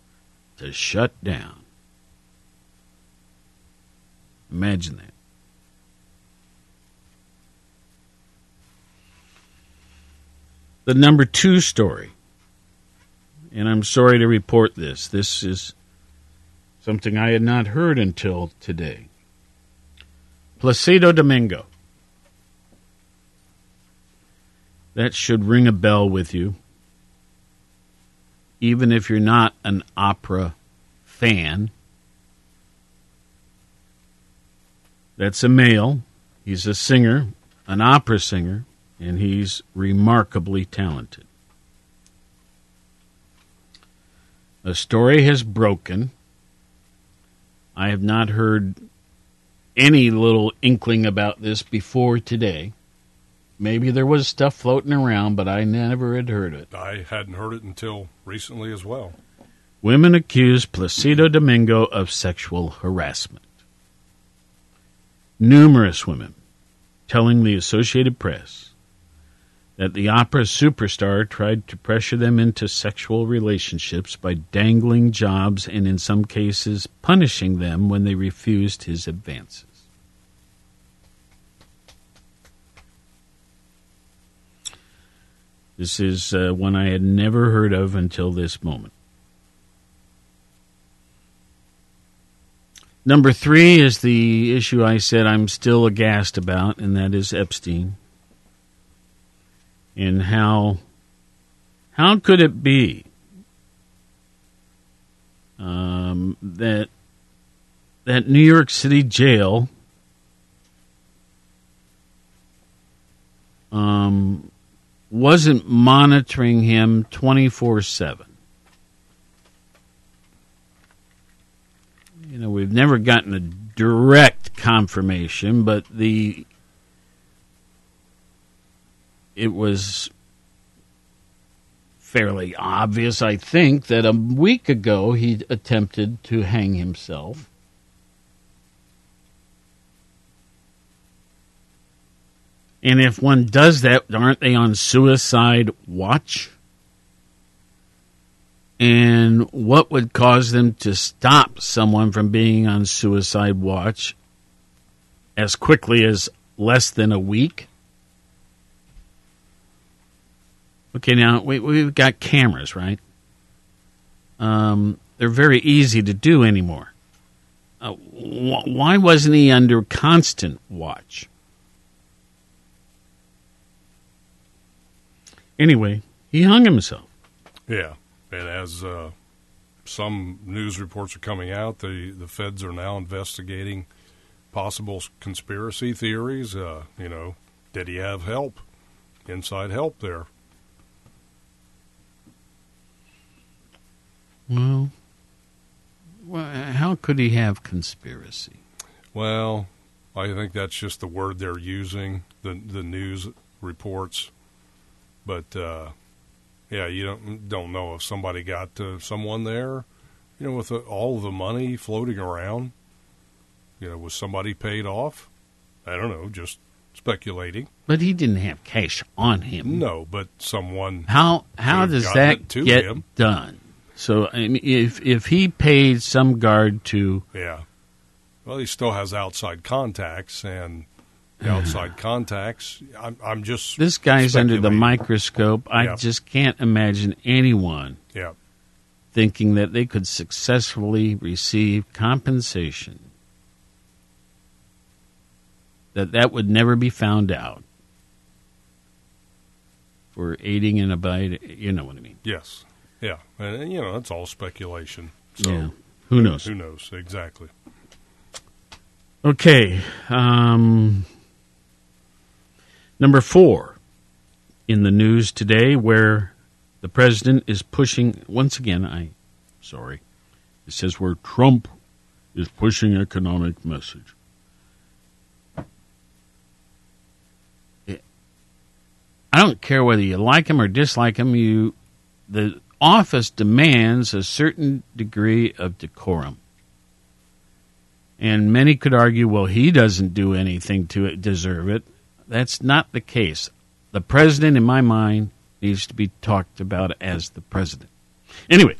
to shut down. Imagine that. The number two story, and I'm sorry to report this, this is something I had not heard until today. Placido Domingo. That should ring a bell with you. Even if you're not an opera fan. That's a male. He's a singer, an opera singer and he's remarkably talented. The story has broken. I have not heard any little inkling about this before today. Maybe there was stuff floating around, but I never had heard it. I hadn't heard it until recently as well. Women accuse Placido Domingo of sexual harassment. Numerous women telling the Associated Press that the opera superstar tried to pressure them into sexual relationships by dangling jobs and, in some cases, punishing them when they refused his advances. This is uh, one I had never heard of until this moment. Number three is the issue I said I'm still aghast about, and that is Epstein. And how how could it be um, that that New York City jail um, wasn't monitoring him 24 7. You know, we've never gotten a direct confirmation, but the it was fairly obvious, I think, that a week ago he attempted to hang himself. And if one does that, aren't they on suicide watch? And what would cause them to stop someone from being on suicide watch as quickly as less than a week? Okay, now we, we've got cameras, right? Um, they're very easy to do anymore. Uh, wh- why wasn't he under constant watch? Anyway, he hung himself. Yeah, and as uh, some news reports are coming out, the the feds are now investigating possible conspiracy theories. Uh, you know, did he have help, inside help there? Well, well, how could he have conspiracy? Well, I think that's just the word they're using. The the news reports, but uh, yeah, you don't don't know if somebody got uh, someone there. You know, with uh, all the money floating around, you know, was somebody paid off? I don't know, just speculating. But he didn't have cash on him. No, but someone. How how does that get him. done? So I mean, if if he paid some guard to Yeah. Well, he still has outside contacts, and outside contacts. I'm, I'm just this guy's under the microscope, I Yeah. just can't imagine anyone Yeah. thinking that they could successfully receive compensation. That that would never be found out for aiding and abiding. You know what I mean? Yes. Yeah. And, you know, it's all speculation. So Yeah. Who knows? Who knows exactly? Okay. Um, number four in the news today, where the president is pushing, once again, I, sorry, it says where Trump is pushing economic message. I don't care whether you like him or dislike him, you, the office demands a certain degree of decorum. And many could argue, well, he doesn't do anything to deserve it. That's not the case. The president, in my mind, needs to be talked about as the president. Anyway,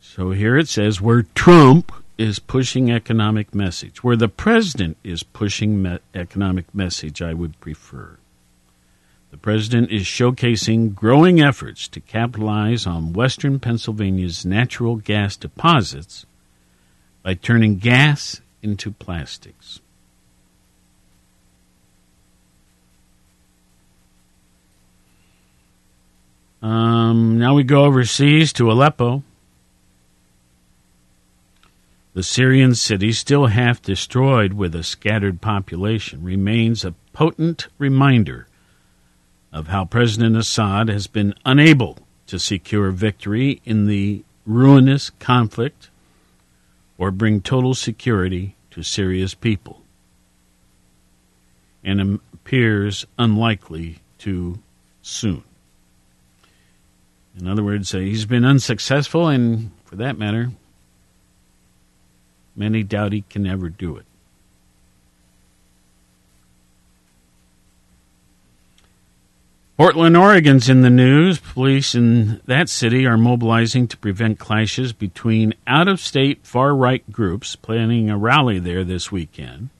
so here it says where Trump is pushing economic message, where the president is pushing me- economic message, I would prefer. The president is showcasing growing efforts to capitalize on western Pennsylvania's natural gas deposits by turning gas into plastics. Um, now we go overseas to Aleppo. The Syrian city, still half destroyed with a scattered population, remains a potent reminder of how President Assad has been unable to secure victory in the ruinous conflict or bring total security to Syria's people, and appears unlikely to soon. In other words, uh, he's been unsuccessful, and for that matter, many doubt he can ever do it. Portland, Oregon's in the news. Police in that city are mobilizing to prevent clashes between out of state far right groups, planning a rally there this weekend,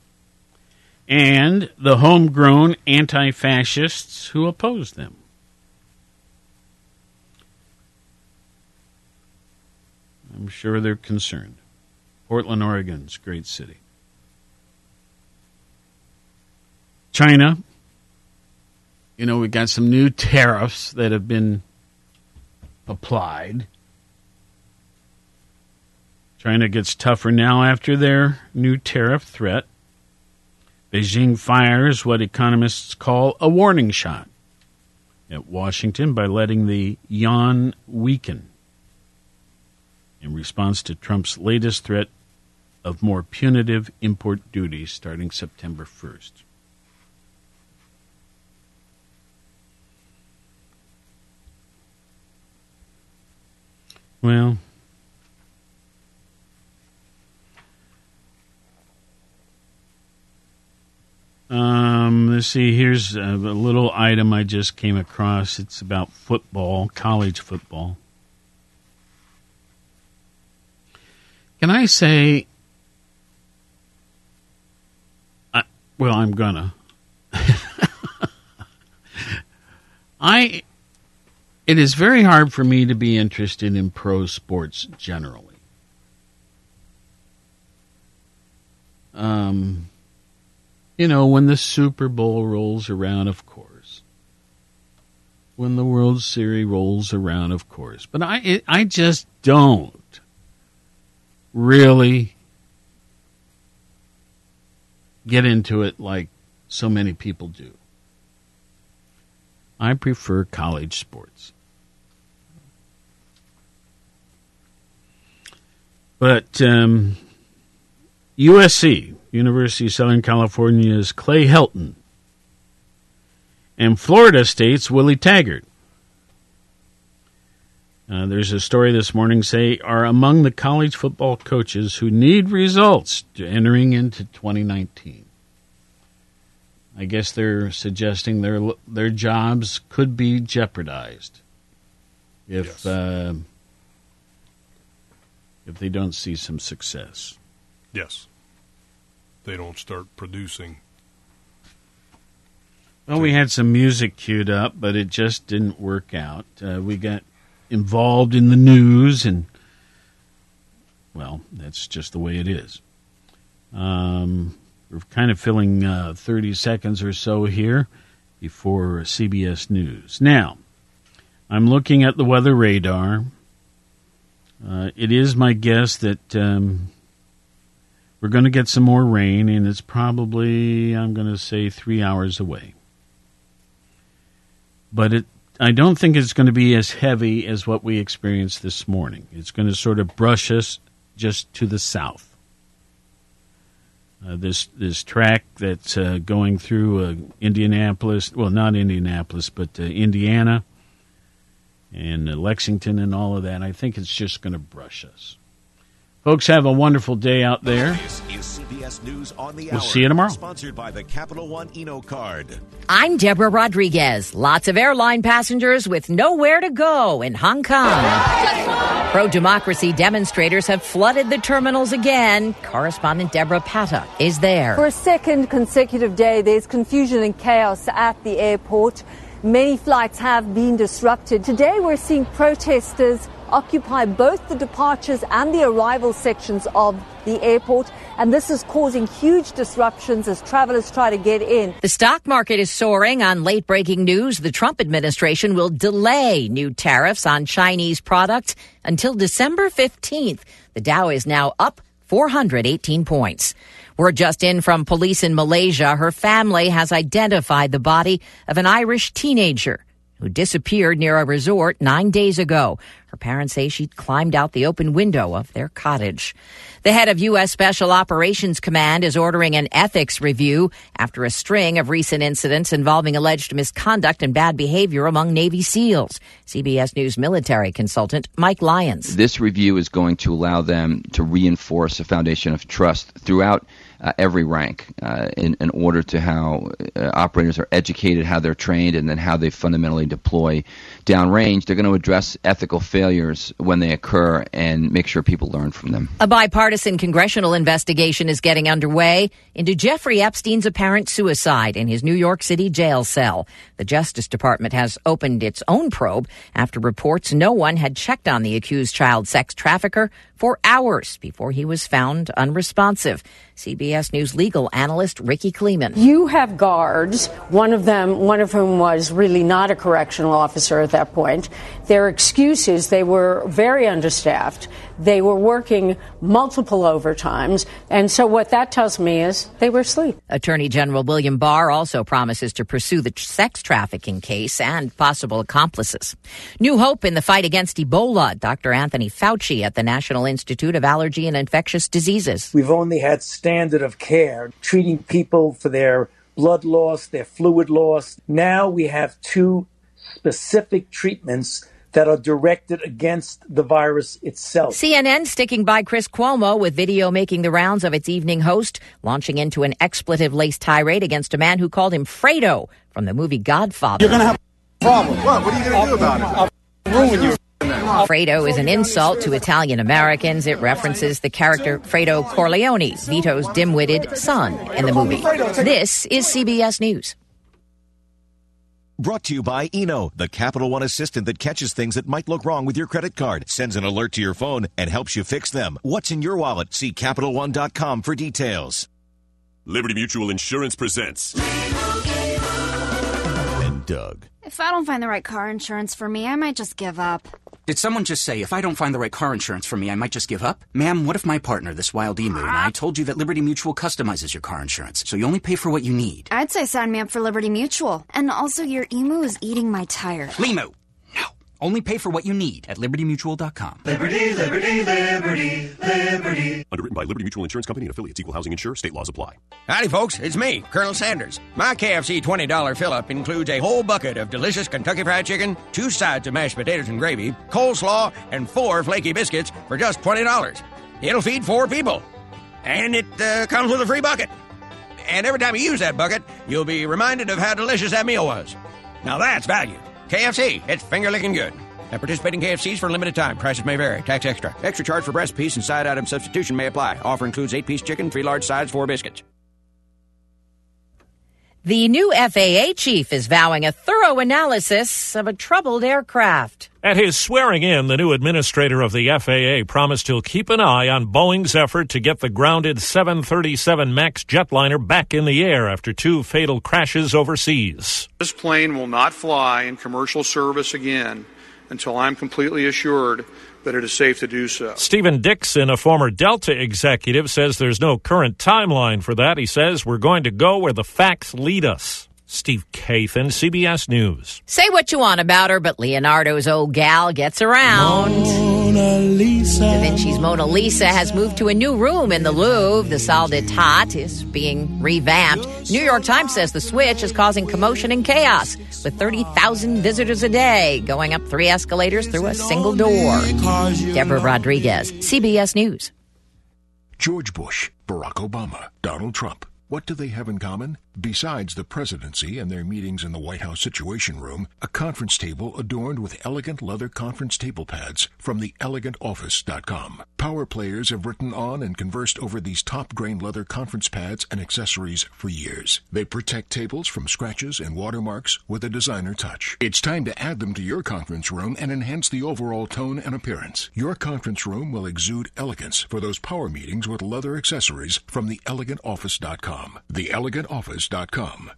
and the homegrown anti fascists who oppose them. I'm sure they're concerned. Portland, Oregon's great city. China you know, we've got some new tariffs that have been applied. China gets tougher now after their new tariff threat. Beijing fires what economists call a warning shot at Washington by letting the yuan weaken in response to Trump's latest threat of more punitive import duties starting September 1st. Well, Um, let's see. Here's a, a, little item I just came across. It's about football, college football. Can I say? I, well, I'm gonna. I. It is very hard for me to be interested in pro sports generally. Um you know, when the Super Bowl rolls around, of course. When the World Series rolls around, of course. But I, it, I just don't really get into it like so many people do. I prefer college sports. But um, USC, University of Southern California's Clay Helton, and Florida State's Willie Taggart. Uh, there's a story this morning say are among the college football coaches who need results entering into 2019. I guess they're suggesting their their jobs could be jeopardized if yes. uh, if they don't see some success. Yes they don't start producing. Well, we had some music queued up, but it just didn't work out. Uh, we got involved in the news, and well, that's just the way it is. Um, we're kind of filling uh, 30 seconds or so here before CBS News. Now, I'm looking at the weather radar. Uh, it is my guess that um, we're going to get some more rain, and it's probably, I'm going to say, three hours away. But it, I don't think it's going to be as heavy as what we experienced this morning. It's going to sort of brush us just to the south. Uh, this this track that's uh, going through uh, Indianapolis, well, not Indianapolis, but uh, Indiana and uh, Lexington and all of that. I think it's just going to brush us. Folks, have a wonderful day out there. we'll see you tomorrow. Sponsored by the Capital One Eno card. I'm Deborah Rodriguez. Lots of airline passengers with nowhere to go in Hong Kong. Pro democracy demonstrators have flooded the terminals again. Correspondent Deborah Patta is there. For a second consecutive day, there's confusion and chaos at the airport. Many flights have been disrupted. Today, we're seeing protesters occupy both the departures and the arrival sections of the airport. And this is causing huge disruptions as travelers try to get in. The stock market is soaring on late breaking news. The Trump administration will delay new tariffs on Chinese products until December 15th. The Dow is now up 418 points. We're just in from police in Malaysia. Her family has identified the body of an Irish teenager who disappeared near a resort nine days ago. Her parents say she climbed out the open window of their cottage. The head of U.S. Special Operations Command is ordering an ethics review after a string of recent incidents involving alleged misconduct and bad behavior among Navy SEALs. CBS News military consultant Mike Lyons. This review is going to allow them to reinforce a foundation of trust throughout uh, every rank uh, in, in, order to how uh, operators are educated, how they're trained, and then how they fundamentally deploy downrange. They're going to address ethical failures when they occur and make sure people learn from them. A bipartisan congressional investigation is getting underway into Jeffrey Epstein's apparent suicide in his New York City jail cell. The Justice Department has opened its own probe after reports no one had checked on the accused child sex trafficker for hours before he was found unresponsive. CBS News legal analyst Rikki Klieman. You have guards, one of them, one of whom was really not a correctional officer at that point. Their excuse is they were very understaffed. They were working multiple overtimes. And so what that tells me is they were asleep. Attorney General William Barr also promises to pursue the sex trafficking case and possible accomplices. New hope in the fight against Ebola. Dr. Anthony Fauci at the National Institute of Allergy and Infectious Diseases. We've only had standard of care treating people for their blood loss, their fluid loss. Now we have two specific treatments that are directed against the virus itself. CNN sticking by Chris Cuomo with video making the rounds of its evening host, launching into an expletive laced tirade against a man who called him Fredo from the movie Godfather. You're going to have a problem. What? What are you going to do about it? I'll ruin you. Fredo is an insult to Italian Americans. It references the character Fredo Corleone, Vito's dim witted son in the movie. This is CBS News. Brought to you by Eno, the Capital One assistant that catches things that might look wrong with your credit card, sends an alert to your phone, and helps you fix them. What's in your wallet? See CapitalOne.com for details. Liberty Mutual Insurance presents. And Doug. If I don't find the right car insurance for me, I might just give up. Did someone just say, if I don't find the right car insurance for me, I might just give up? Ma'am, what if my partner, this wild emu, and I told you that Liberty Mutual customizes your car insurance, so you only pay for what you need? I'd say sign me up for Liberty Mutual. And also, your emu is eating my tire. Limu! No. Only pay for what you need at libertymutual.com. Liberty, liberty, liberty, liberty. Underwritten by Liberty Mutual Insurance Company and affiliates. Equal housing insurer. State laws apply. Howdy, folks. It's me, Colonel Sanders. My KFC $20 fill up includes a whole bucket of delicious Kentucky Fried Chicken, two sides of mashed potatoes and gravy, coleslaw, and four flaky biscuits for just $20. It'll feed four people. And it uh, comes with a free bucket. And every time you use that bucket, you'll be reminded of how delicious that meal was. Now that's value. KFC, it's finger licking good. Now participating KFCs for a limited time. Prices may vary. Tax extra. Extra charge for breast piece and side item substitution may apply. Offer includes eight piece chicken, three large sides, four biscuits. The new FAA chief is vowing a thorough analysis of a troubled aircraft. At his swearing in, the new administrator of the FAA promised he'll keep an eye on Boeing's effort to get the grounded 737 MAX jetliner back in the air after two fatal crashes overseas. This plane will not fly in commercial service again until I'm completely assured that it is safe to do so. Stephen Dixon, a former Delta executive, says there's no current timeline for that. He says we're going to go where the facts lead us. Steve Kathan, CBS News. Say what you want about her, but Leonardo's old gal gets around. Mona Lisa. Da Vinci's Mona Lisa has moved to a new room in the Louvre. The Salle d'Etat is being revamped. New York Times says the switch is causing commotion and chaos, with 30,000 visitors a day going up three escalators through a single door. Deborah Rodriguez, CBS News. George Bush, Barack Obama, Donald Trump. What do they have in common? Besides the presidency and their meetings in the White House Situation Room, a conference table adorned with elegant leather conference table pads from the elegantoffice.com. Power players have written on and conversed over these top grain leather conference pads and accessories for years. They protect tables from scratches and watermarks with a designer touch. It's time to add them to your conference room and enhance the overall tone and appearance. Your conference room will exude elegance for those power meetings with leather accessories from the elegantoffice.com. The Elegant Office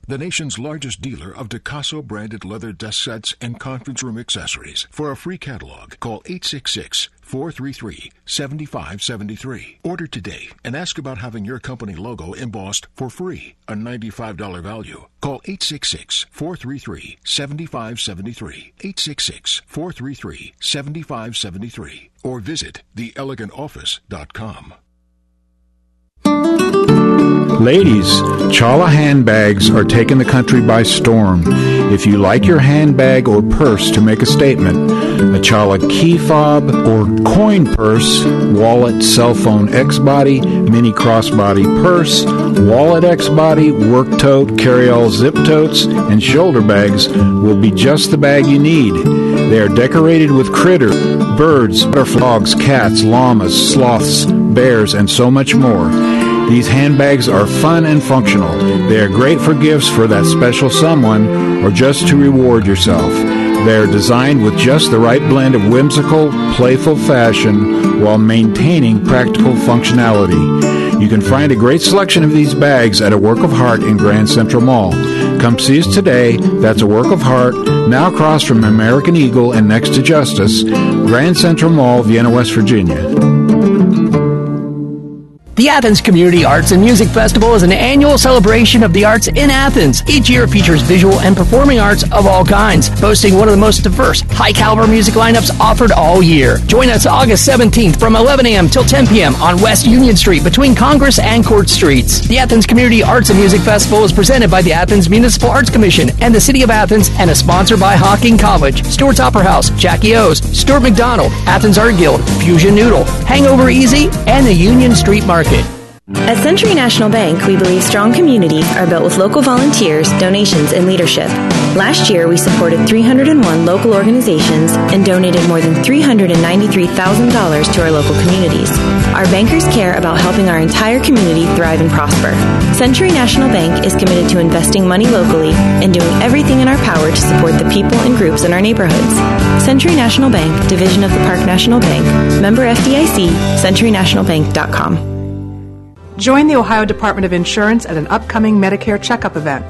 The nation's largest dealer of Dacasso branded leather desk sets and conference room accessories. For a free catalog, call 866 433 7573. Order today and ask about having your company logo embossed for free, a $95 value. Call 866 433 7573. 866 433 7573. Or visit theelegantoffice.com. Ladies, Chala handbags are taking the country by storm. If you like your handbag or purse to make a statement, a Chala key fob or coin purse, wallet, cell phone X body, mini crossbody purse, wallet X body, work tote, carry all zip totes, and shoulder bags will be just the bag you need. They are decorated with critter, birds, butterflies, cats, llamas, sloths, bears, and so much more. These handbags are fun and functional. They are great for gifts for that special someone or just to reward yourself. They are designed with just the right blend of whimsical, playful fashion while maintaining practical functionality. You can find a great selection of these bags at a Work of Heart in Grand Central Mall. Come see us today. That's a Work of Heart, now across from American Eagle and next to Justice, Grand Central Mall, Vienna, West Virginia. The Athens Community Arts and Music Festival is an annual celebration of the arts in Athens. Each year features visual and performing arts of all kinds, boasting one of the most diverse, high caliber music lineups offered all year. Join us August 17th from 11 a.m. till 10 p.m. on West Union Street between Congress and Court Streets. The Athens Community Arts and Music Festival is presented by the Athens Municipal Arts Commission and the City of Athens and is sponsored by Hocking College, Stuart's Opera House, Jackie O's, Stuart McDonald, Athens Art Guild, Fusion Noodle, Hangover Easy, and the Union Street Market. At Century National Bank, we believe strong communities are built with local volunteers, donations, and leadership. Last year, we supported 301 local organizations and donated more than $393,000 to our local communities. Our bankers care about helping our entire community thrive and prosper. Century National Bank is committed to investing money locally and doing everything in our power to support the people and groups in our neighborhoods. Century National Bank, division of the Park National Bank, member FDIC, centurynationalbank.com. Join the Ohio Department of Insurance at an upcoming Medicare checkup event.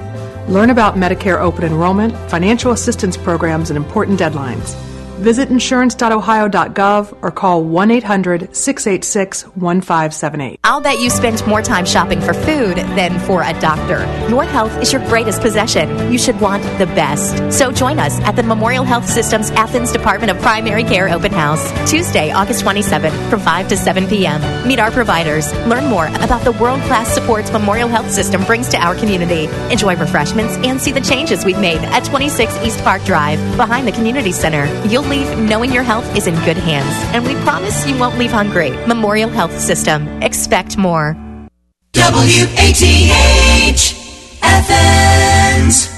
Learn about Medicare open enrollment, financial assistance programs, and important deadlines. Visit insurance.ohio.gov or call 1 800 686 1578. I'll bet you spend more time shopping for food than for a doctor. Your health is your greatest possession. You should want the best. So join us at the Memorial Health System's Athens Department of Primary Care Open House, Tuesday, August 27th from 5 to 7 p.m. Meet our providers. Learn more about the world class support Memorial Health System brings to our community. Enjoy refreshments and see the changes we've made at 26 East Park Drive behind the Community Center. You'll leave knowing your health is in good hands, and we promise you won't leave hungry. Memorial Health System. Expect more. WATH Athens.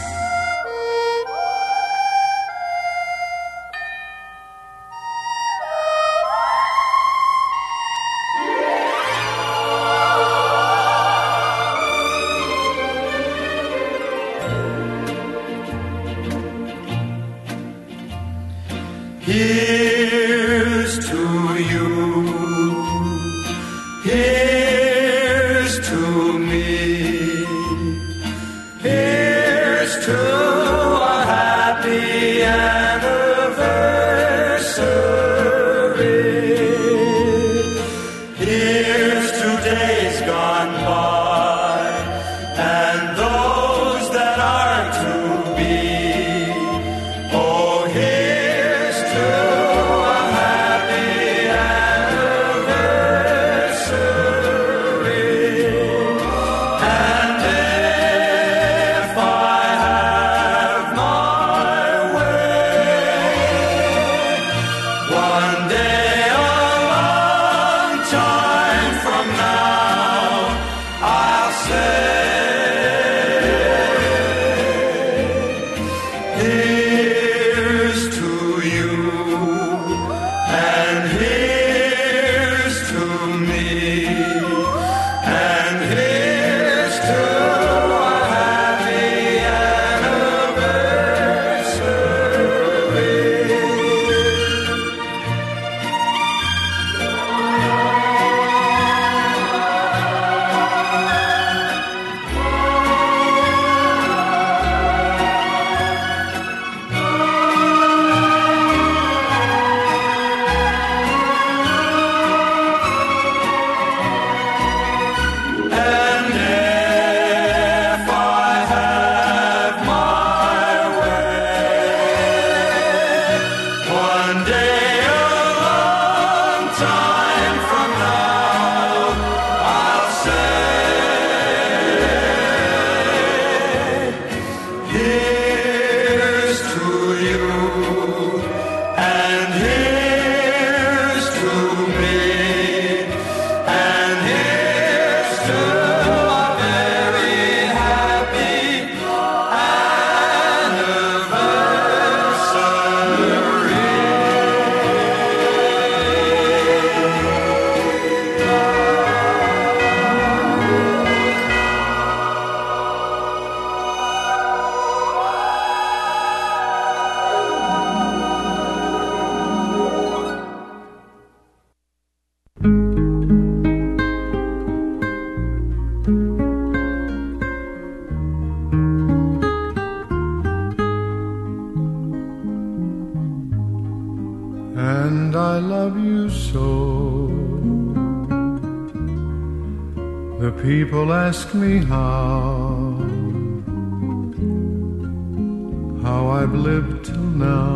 How I've lived till now.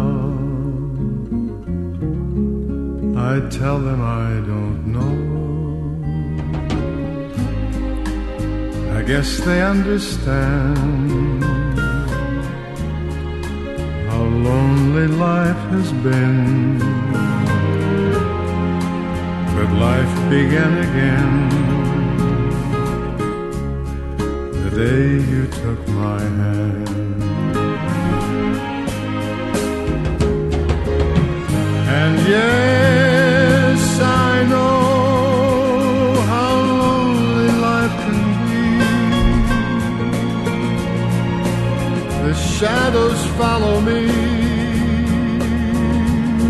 I tell them I don't know. I guess they understand how lonely life has been. But life began again the day you took my hand. And yes, I know how lonely life can be. The shadows follow me,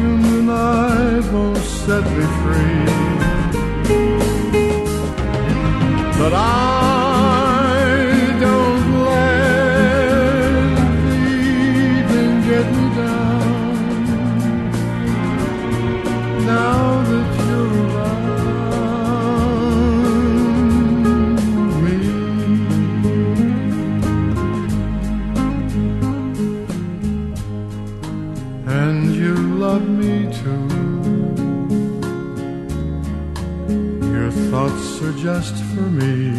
and the night won't set me free. But I just for me.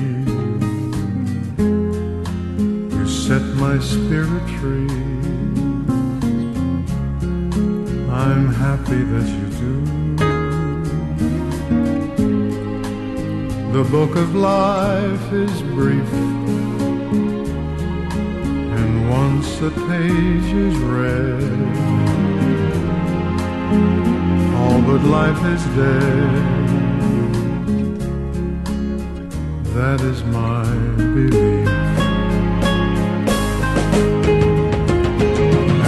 You set my spirit free. I'm happy that you do. The book of life is brief, and once a page is read, all but life is dead. That is my belief.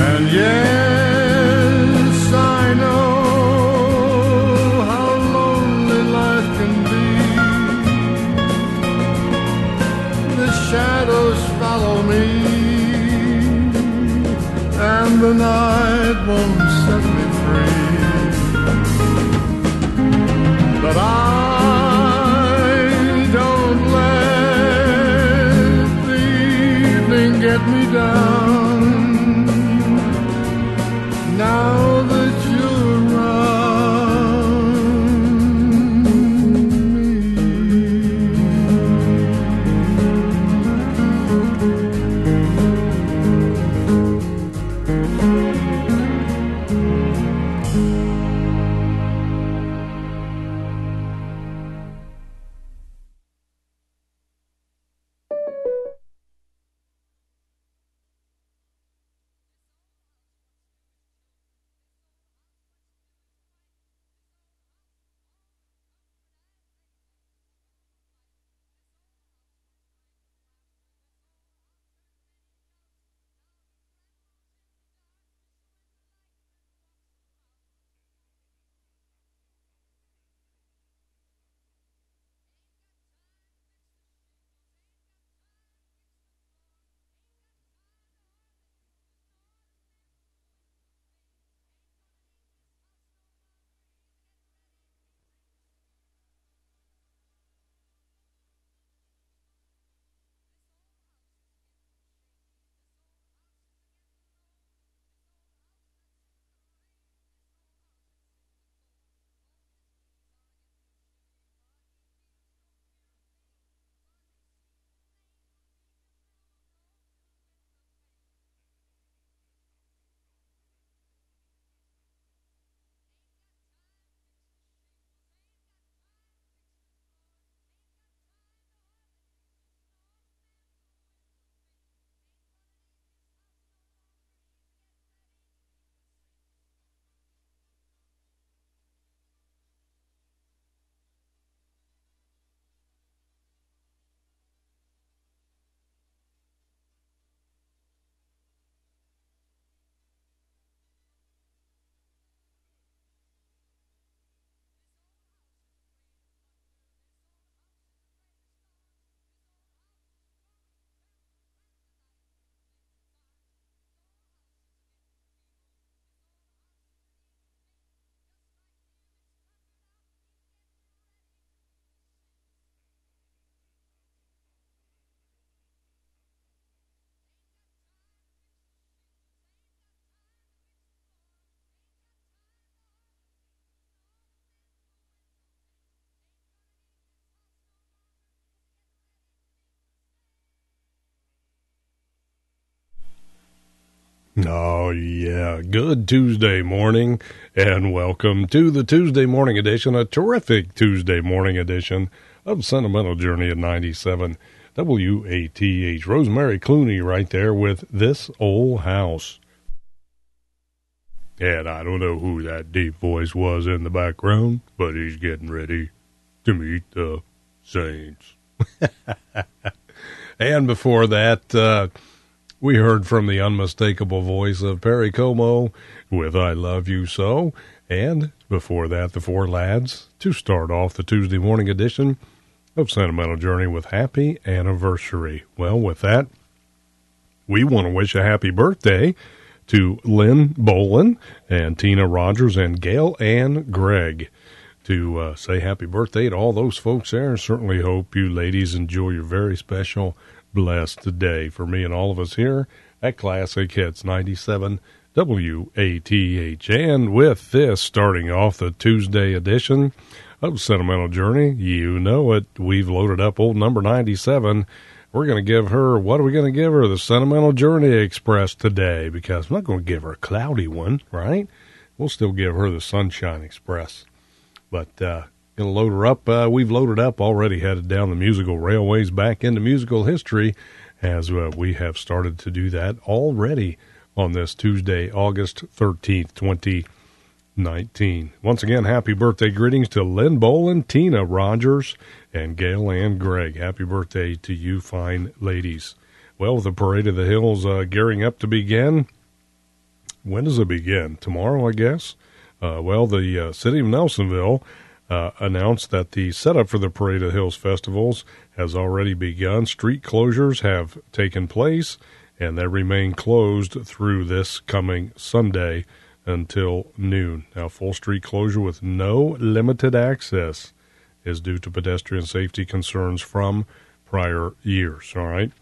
And yes, I know how lonely life can be. The shadows follow me, and the night won't down. Oh, yeah. Good Tuesday morning, and welcome to the Tuesday morning edition, a terrific Tuesday morning edition of Sentimental Journey at 97 WATH. Rosemary Clooney right there with This Old House. And I don't know who that deep voice was in the background, but he's getting ready to meet the Saints. and before that, uh, we heard from the unmistakable voice of Perry Como with I Love You So. And before that, the four lads to start off the Tuesday morning edition of Sentimental Journey with Happy Anniversary. Well, with that, we want to wish a happy birthday to Lynn Bolin and Tina Rogers and Gail Ann Gregg to uh, say happy birthday to all those folks there. And certainly hope you ladies enjoy your very special blessed day for me and all of us here at Classic Hits 97 WATH. And with this, starting off the Tuesday edition of Sentimental Journey, you know it. We've loaded up old number 97. We're going to give her, what are we going to give her? The Sentimental Journey Express today, because I'm not going to give her a cloudy one, right? We'll still give her the Sunshine Express. But uh, Going to load her up. Uh, we've loaded up already, headed down the musical railways back into musical history as uh, we have started to do that already on this Tuesday, August 13th, 2019. Once again, happy birthday greetings to Lynn Bolin, Tina Rogers, and Gail Ann Gregg. Happy birthday to you fine ladies. Well, the Parade of the Hills uh, gearing up to begin. When does it begin? Tomorrow, I guess. Uh, well, the uh, city of Nelsonville uh, announced that the setup for the Parade of Hills festivals has already begun. Street closures have taken place, and they remain closed through this coming Sunday until noon. Now, full street closure with no limited access is due to pedestrian safety concerns from prior years. All right.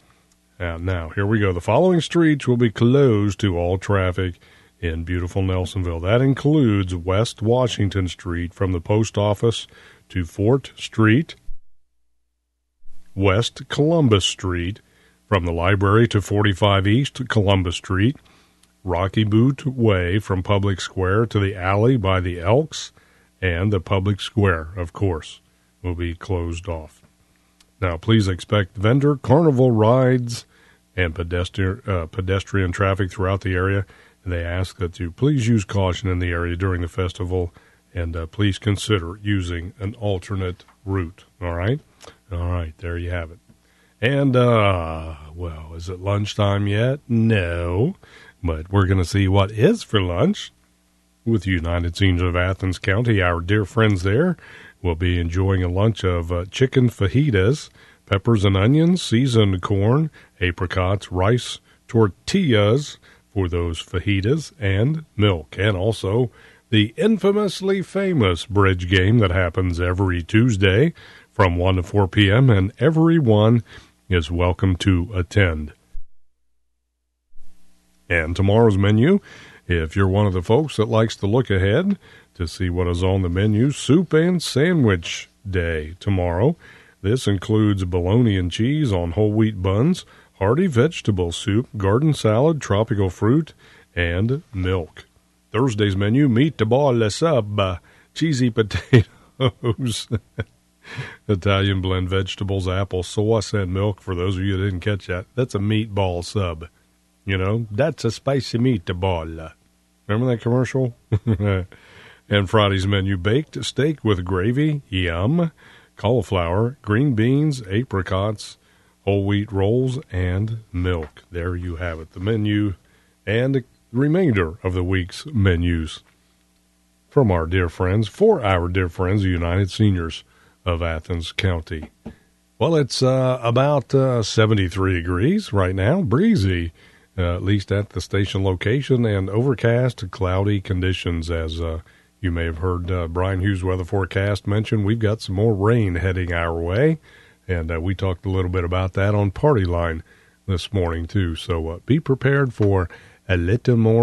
Now, here we go. The following streets will be closed to all traffic in beautiful Nelsonville. That includes West Washington Street from the post office to Fort Street, West Columbus Street from the library to 45 East Columbus Street, Rocky Boot Way from Public Square to the alley by the Elks, and the Public Square, of course, will be closed off. Now, please expect vendor carnival rides and pedestrian, uh, pedestrian traffic throughout the area they ask that you please use caution in the area during the festival and uh, please consider using an alternate route. All right? All right, there you have it. And, uh, well, is it lunchtime yet? No. But we're going to see what is for lunch with United Seniors of Athens County. Our dear friends there will be enjoying a lunch of uh, chicken fajitas, peppers and onions, seasoned corn, apricots, rice, tortillas, for those fajitas and milk, and also the infamously famous bridge game that happens every Tuesday from 1 to 4 p.m., and everyone is welcome to attend. And tomorrow's menu, if you're one of the folks that likes to look ahead to see what is on the menu, soup and sandwich day tomorrow. This includes bologna and cheese on whole wheat buns, hearty vegetable soup, garden salad, tropical fruit, and milk. Thursday's menu, meat sub, uh, cheesy potatoes, Italian blend vegetables, apple sauce, and milk. For those of you that didn't catch that, that's a meatball sub. You know, that's a spicy meatball. Remember that commercial? and Friday's menu, baked steak with gravy, yum, cauliflower, green beans, apricots, whole wheat rolls, and milk. There you have it, the menu and the remainder of the week's menus from our dear friends, for our dear friends, the United Seniors of Athens County. Well, it's uh, about uh, 73 degrees right now, breezy, uh, at least at the station location, and overcast, cloudy conditions. As uh, you may have heard uh, Brian Hughes weather forecast mention, we've got some more rain heading our way. And uh, we talked a little bit about that on Party Line this morning, too. So uh, be prepared for a little more